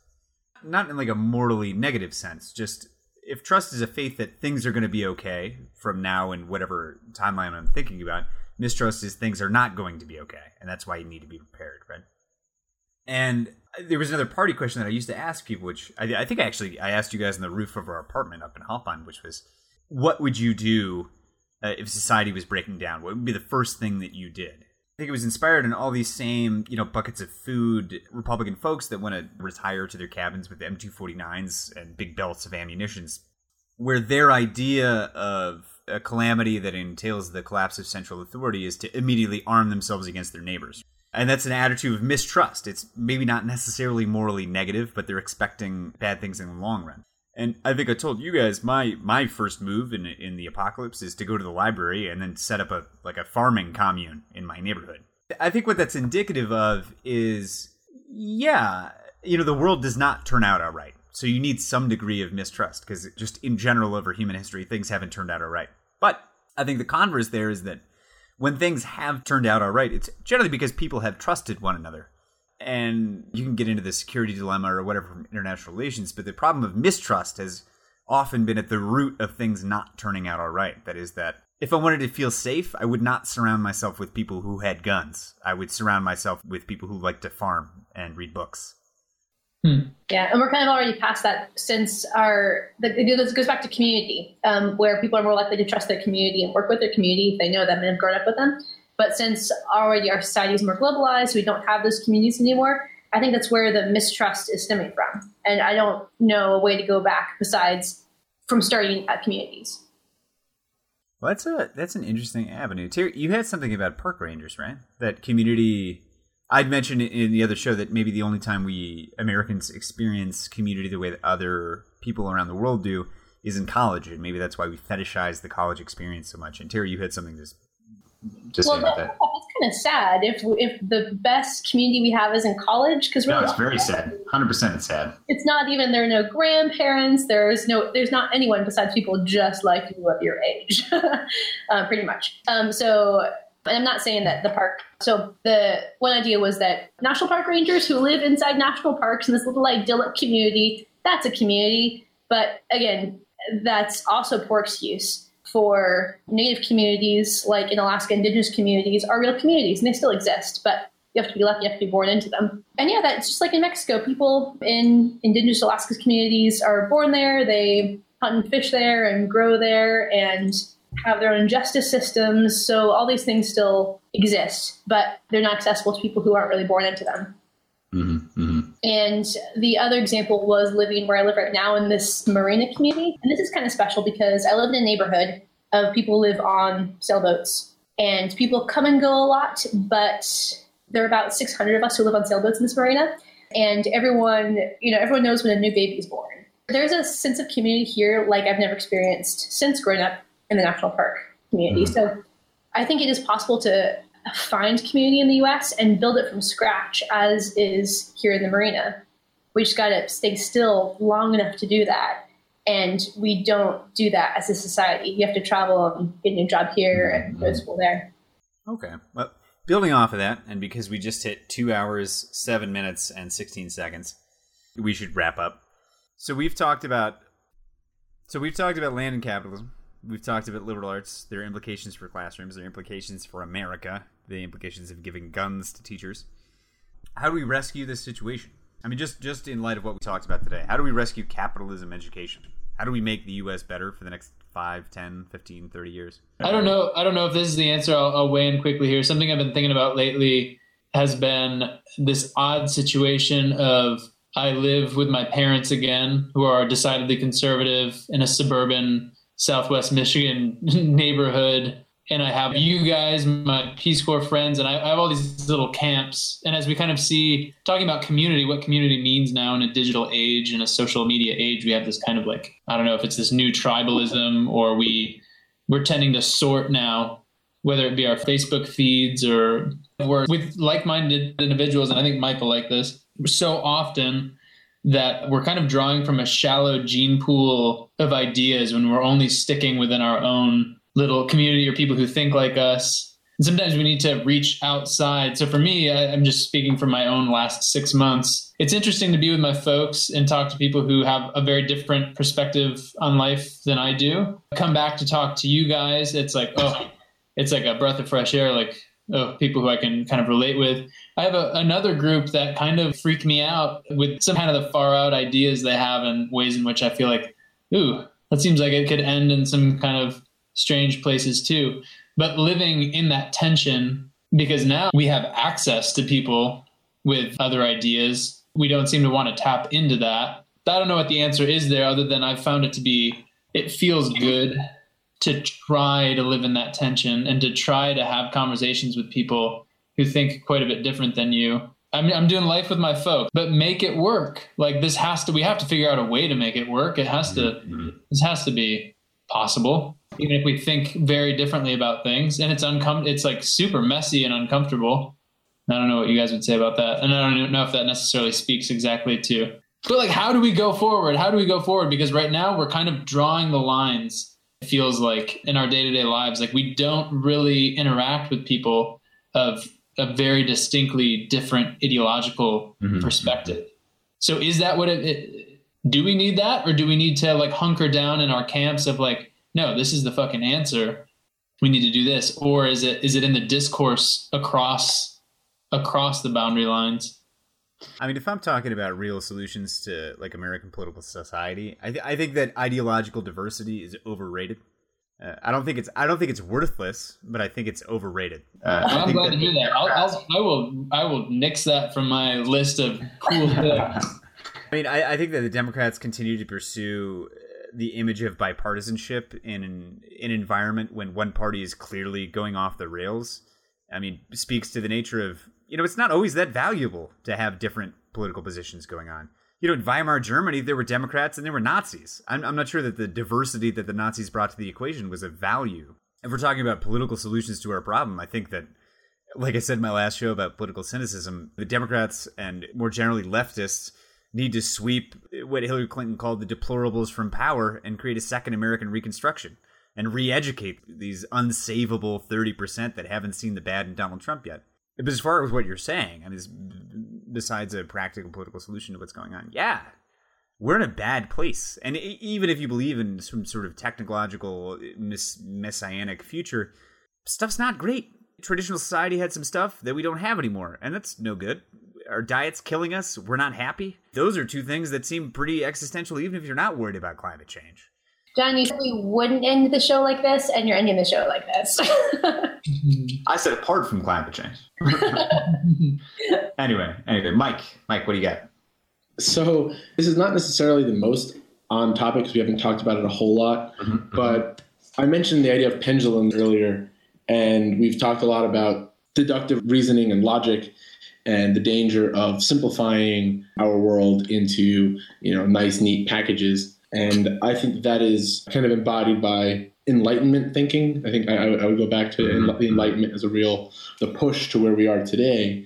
Not in like a morally negative sense, just if trust is a faith that things are going to be okay from now and whatever timeline I'm thinking about, mistrust is things are not going to be okay, and that's why you need to be prepared, right? And there was another party question that I used to ask people, which I, I think actually I asked you guys on the roof of our apartment up in Hofheim, which was, what would you do uh, if society was breaking down? What would be the first thing that you did? I think it was inspired in all these same, you know, buckets of food Republican folks that want to retire to their cabins with M249s and big belts of ammunitions, where their idea of a calamity that entails the collapse of central authority is to immediately arm themselves against their neighbors. And that's an attitude of mistrust. It's maybe not necessarily morally negative, but they're expecting bad things in the long run. And I think I told you guys my my first move in in the apocalypse is to go to the library and then set up a like a farming commune in my neighborhood. I think what that's indicative of is yeah, you know, the world does not turn out all right. So you need some degree of mistrust because just in general over human history things haven't turned out all right. But I think the converse there is that when things have turned out all right, it's generally because people have trusted one another. And you can get into the security dilemma or whatever from international relations, but the problem of mistrust has often been at the root of things not turning out all right. That is, that if I wanted to feel safe, I would not surround myself with people who had guns. I would surround myself with people who like to farm and read books. Yeah, and we're kind of already past that since our the, it goes back to community, um, where people are more likely to trust their community and work with their community if they know them and have grown up with them. But since already our society is more globalized, we don't have those communities anymore. I think that's where the mistrust is stemming from, and I don't know a way to go back besides from starting at communities. Well, that's a that's an interesting avenue. Terry, you had something about park rangers, right? That community. I'd mentioned in the other show that maybe the only time we Americans experience community the way that other people around the world do is in college, and maybe that's why we fetishize the college experience so much. And Terry, you had something to to say well, about that, that. That's kind of sad if if the best community we have is in college because No, it's very sad. Hundred percent, it's sad. it's not even there are no grandparents there's no there's not anyone besides people just like you of your age uh, pretty much um, so and i'm not saying that the park so the one idea was that national park rangers who live inside national parks in this little idyllic community that's a community but again that's also poor excuse for native communities like in alaska indigenous communities are real communities and they still exist but you have to be lucky, you have to be born into them. And yeah, that's just like in Mexico. People in indigenous Alaska communities are born there, they hunt and fish there and grow there and have their own justice systems. So all these things still exist, but they're not accessible to people who aren't really born into them. Mm-hmm, And the other example was living where I live right now in this marina community. And this is kind of special because I live in a neighborhood of people who live on sailboats. And people come and go a lot, but there are about 600 of us who live on sailboats in this marina. And everyone, you know, everyone knows when a new baby is born. There's a sense of community here like I've never experienced since growing up in the national park community. Mm-hmm. So I think it is possible to find community in the US and build it from scratch as is here in the marina. We just got to stay still long enough to do that. And we don't do that as a society. You have to travel and get a new job here and go to mm-hmm. school there. Okay. Well, building off of that, and because we just hit two hours, seven minutes, and 16 seconds, we should wrap up. So we've talked about. So we've talked about land and capitalism. We've talked about liberal arts, their implications for classrooms, their implications for America, the implications of giving guns to teachers. How do we rescue this situation? I mean, just just in light of what we talked about today, how do we rescue capitalism education? How do we make the U.S. better for the next 5, 10, 15, 30 years? I don't know. I don't know if this is the answer. I'll, I'll weigh in quickly here. Something I've been thinking about lately has been this odd situation of I live with my parents again, who are decidedly conservative in a suburban Southwest Michigan neighborhood. And I have you guys, my Peace Corps friends, and I, I have all these little camps. And as we kind of see, talking about community, what community means now in a digital age, in a social media age, we have this kind of like, I don't know if it's this new tribalism or we, we're tending to sort now, whether it be our Facebook feeds or we're with like-minded individuals. And I think Michael like this so often that we're kind of drawing from a shallow gene pool of ideas when we're only sticking within our own little community or people who think like us. And sometimes we need to reach outside. So for me, I, I'm just speaking from my own last six months. It's interesting to be with my folks and talk to people who have a very different perspective on life than I do. Come back to talk to you guys. It's like, oh, it's like a breath of fresh air, like oh, people who I can kind of relate with. I have a, another group that kind of freak me out with some kind of the far out ideas they have and ways in which I feel like, ooh, that seems like it could end in some kind of strange places too. But living in that tension, because now we have access to people with other ideas, we don't seem to want to tap into that. I don't know what the answer is there, other than I've found it to be, it feels good to try to live in that tension and to try to have conversations with people who think quite a bit different than you. I'm, I'm doing life with my folk, but make it work. Like this has to, we have to figure out a way to make it work. It has to, mm-hmm. Mm-hmm. this has to be possible, even if we think very differently about things. And it's uncom, it's like super messy and uncomfortable. I don't know what you guys would say about that. And I don't know if that necessarily speaks exactly to, but like, how do we go forward? How do we go forward? Because right now we're kind of drawing the lines. It feels like in our day to day lives, like we don't really interact with people of a very distinctly different ideological Mhm. perspective. So is that what it, it, do we need that or do we need to like hunker down in our camps of like, no, this is the fucking answer. We need to do this. Or is it, is it in the discourse across, across the boundary lines? I mean, if I'm talking about real solutions to like American political society, I, th- I think that ideological diversity is overrated. Uh, I don't think it's I don't think it's worthless, but I think it's overrated. Uh, I'm glad to hear that. I'll, I'll, I will I will nix that from my list of cool things. I mean, I, I think that the Democrats continue to pursue the image of bipartisanship in an, an environment when one party is clearly going off the rails. I mean, speaks to the nature of you know it's not always that valuable to have different political positions going on you know, in Weimar Germany, there were Democrats and there were Nazis. I'm, I'm not sure that the diversity that the Nazis brought to the equation was of value. If we're talking about political solutions to our problem, I think that, like I said in my last show about political cynicism, the Democrats and more generally leftists need to sweep what Hillary Clinton called the deplorables from power and create a second American Reconstruction and re educate these unsavable 30% that haven't seen the bad in Donald Trump yet. But as far as what you're saying, I mean, besides a practical political solution to what's going on, yeah, we're in a bad place. And even if you believe in some sort of technological uh, mess- messianic future, stuff's not great. Traditional society had some stuff that we don't have anymore, and that's no good. Our diet's killing us. We're not happy. Those are two things that seem pretty existential, even if you're not worried about climate change. John, you said we wouldn't end the show like this, and you're ending the show like this. I said apart from climate change. anyway, anyway, Mike, Mike, what do you got? So this is not necessarily the most on topic because we haven't talked about it a whole lot, mm-hmm. but I mentioned the idea of pendulums earlier, and we've talked a lot about deductive reasoning and logic and the danger of simplifying our world into you know nice neat packages and I think that is kind of embodied by enlightenment thinking. I think I, I would go back to mm-hmm. the enlightenment as a real the push to where we are today.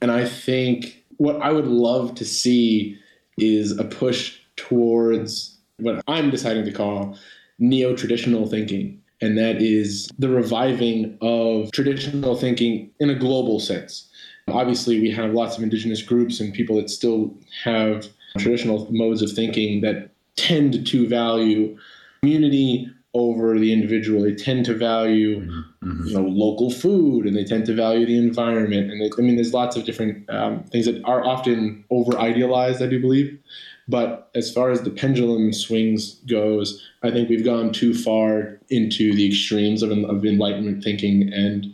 And I think what I would love to see is a push towards what I'm deciding to call neo traditional thinking. And that is the reviving of traditional thinking in a global sense. Obviously, we have lots of indigenous groups and people that still have traditional modes of thinking that tend to value community over the individual. They tend to value, mm-hmm. you know, local food, and they tend to value the environment. And they, I mean, there's lots of different um, things that are often over idealized. I do believe, but as far as the pendulum swings goes, I think we've gone too far into the extremes of, of enlightenment thinking and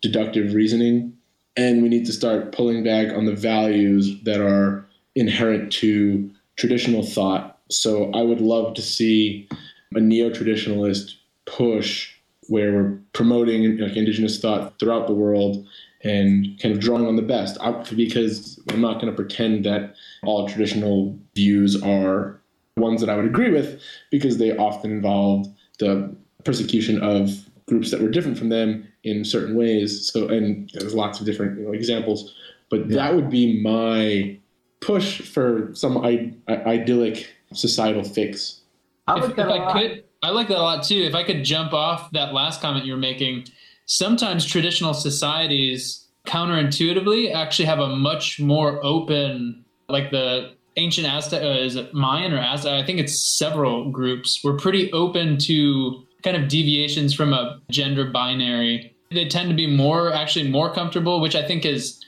deductive reasoning, and we need to start pulling back on the values that are inherent to traditional thought so I would love to see a neo-traditionalist push where we're promoting like indigenous thought throughout the world and kind of drawing on the best because I'm not going to pretend that all traditional views are ones that I would agree with because they often involve the persecution of groups that were different from them in certain ways. So, and there's lots of different you know, examples, but yeah. that would be my push for some I- I- idyllic societal fix. I like if, that if I could, I like that a lot too. If I could jump off that last comment you were making, sometimes traditional societies counterintuitively actually have a much more open, like the ancient Aztec, uh, is it Mayan or Aztec? I think it's several groups were pretty open to kind of deviations from a gender binary. They tend to be more, actually more comfortable, which I think is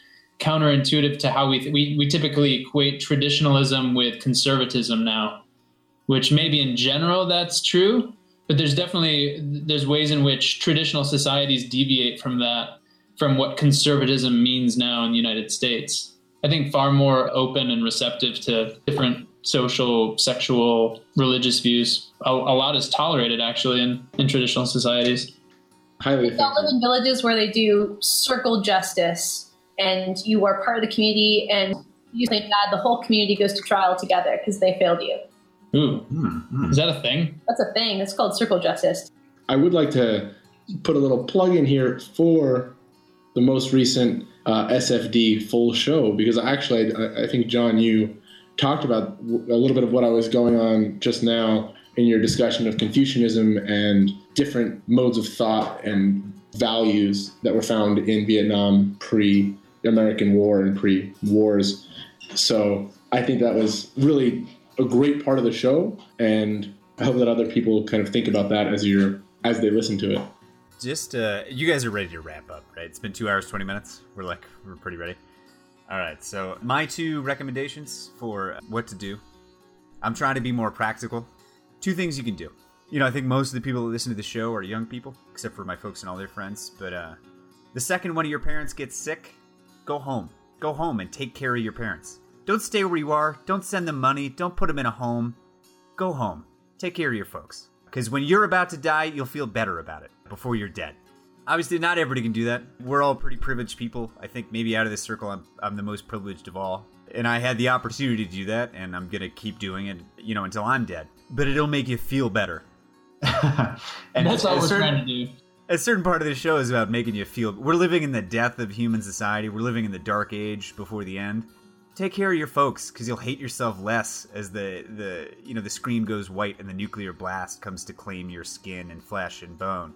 counterintuitive to how we, th- we we typically equate traditionalism with conservatism now, which maybe in general that's true, but there's definitely there's ways in which traditional societies deviate from that from what conservatism means now in the United States. I think far more open and receptive to different social, sexual, religious views. A, a lot is tolerated actually in, in traditional societies. Highly we live in villages where they do circle justice and you are part of the community and you think that the whole community goes to trial together because they failed you. Ooh, mm-hmm. is that a thing? That's a thing. It's called circle justice. I would like to put a little plug in here for the most recent uh, SFD full show because actually, I, I think John, you talked about a little bit of what I was going on just now in your discussion of Confucianism and different modes of thought and values that were found in Vietnam pre American War and pre wars. So I think that was really a great part of the show, and I hope that other people kind of think about that as you're as they listen to it. Just uh, you guys are ready to wrap up, right? It's been two hours twenty minutes. We're like we're pretty ready. All right, so my two recommendations for what to do. I'm trying to be more practical. Two things you can do. You know, I think most of the people that listen to the show are young people, except for my folks and all their friends. But uh, the second one of your parents gets sick, go home. Go home and take care of your parents. Don't stay where you are. Don't send them money. Don't put them in a home. Go home. Take care of your folks. Because when you're about to die, you'll feel better about it before you're dead. Obviously, not everybody can do that. We're all pretty privileged people. I think maybe out of this circle, I'm, I'm the most privileged of all. And I had the opportunity to do that, and I'm going to keep doing it, you know, until I'm dead. But it'll make you feel better. and that's all we're certain, trying to do. A certain part of the show is about making you feel. We're living in the death of human society. We're living in the dark age before the end. Take care of your folks, because you'll hate yourself less as the the you know the screen goes white and the nuclear blast comes to claim your skin and flesh and bone.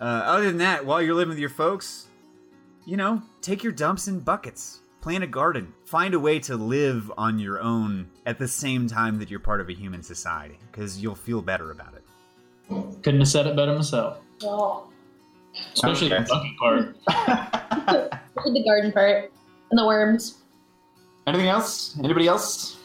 Uh, other than that, while you're living with your folks, you know, take your dumps in buckets, plant a garden, find a way to live on your own at the same time that you're part of a human society, because you'll feel better about it. Couldn't have said it better myself. Oh. Especially the bucket part. the garden part and the worms. Anything else? Anybody else?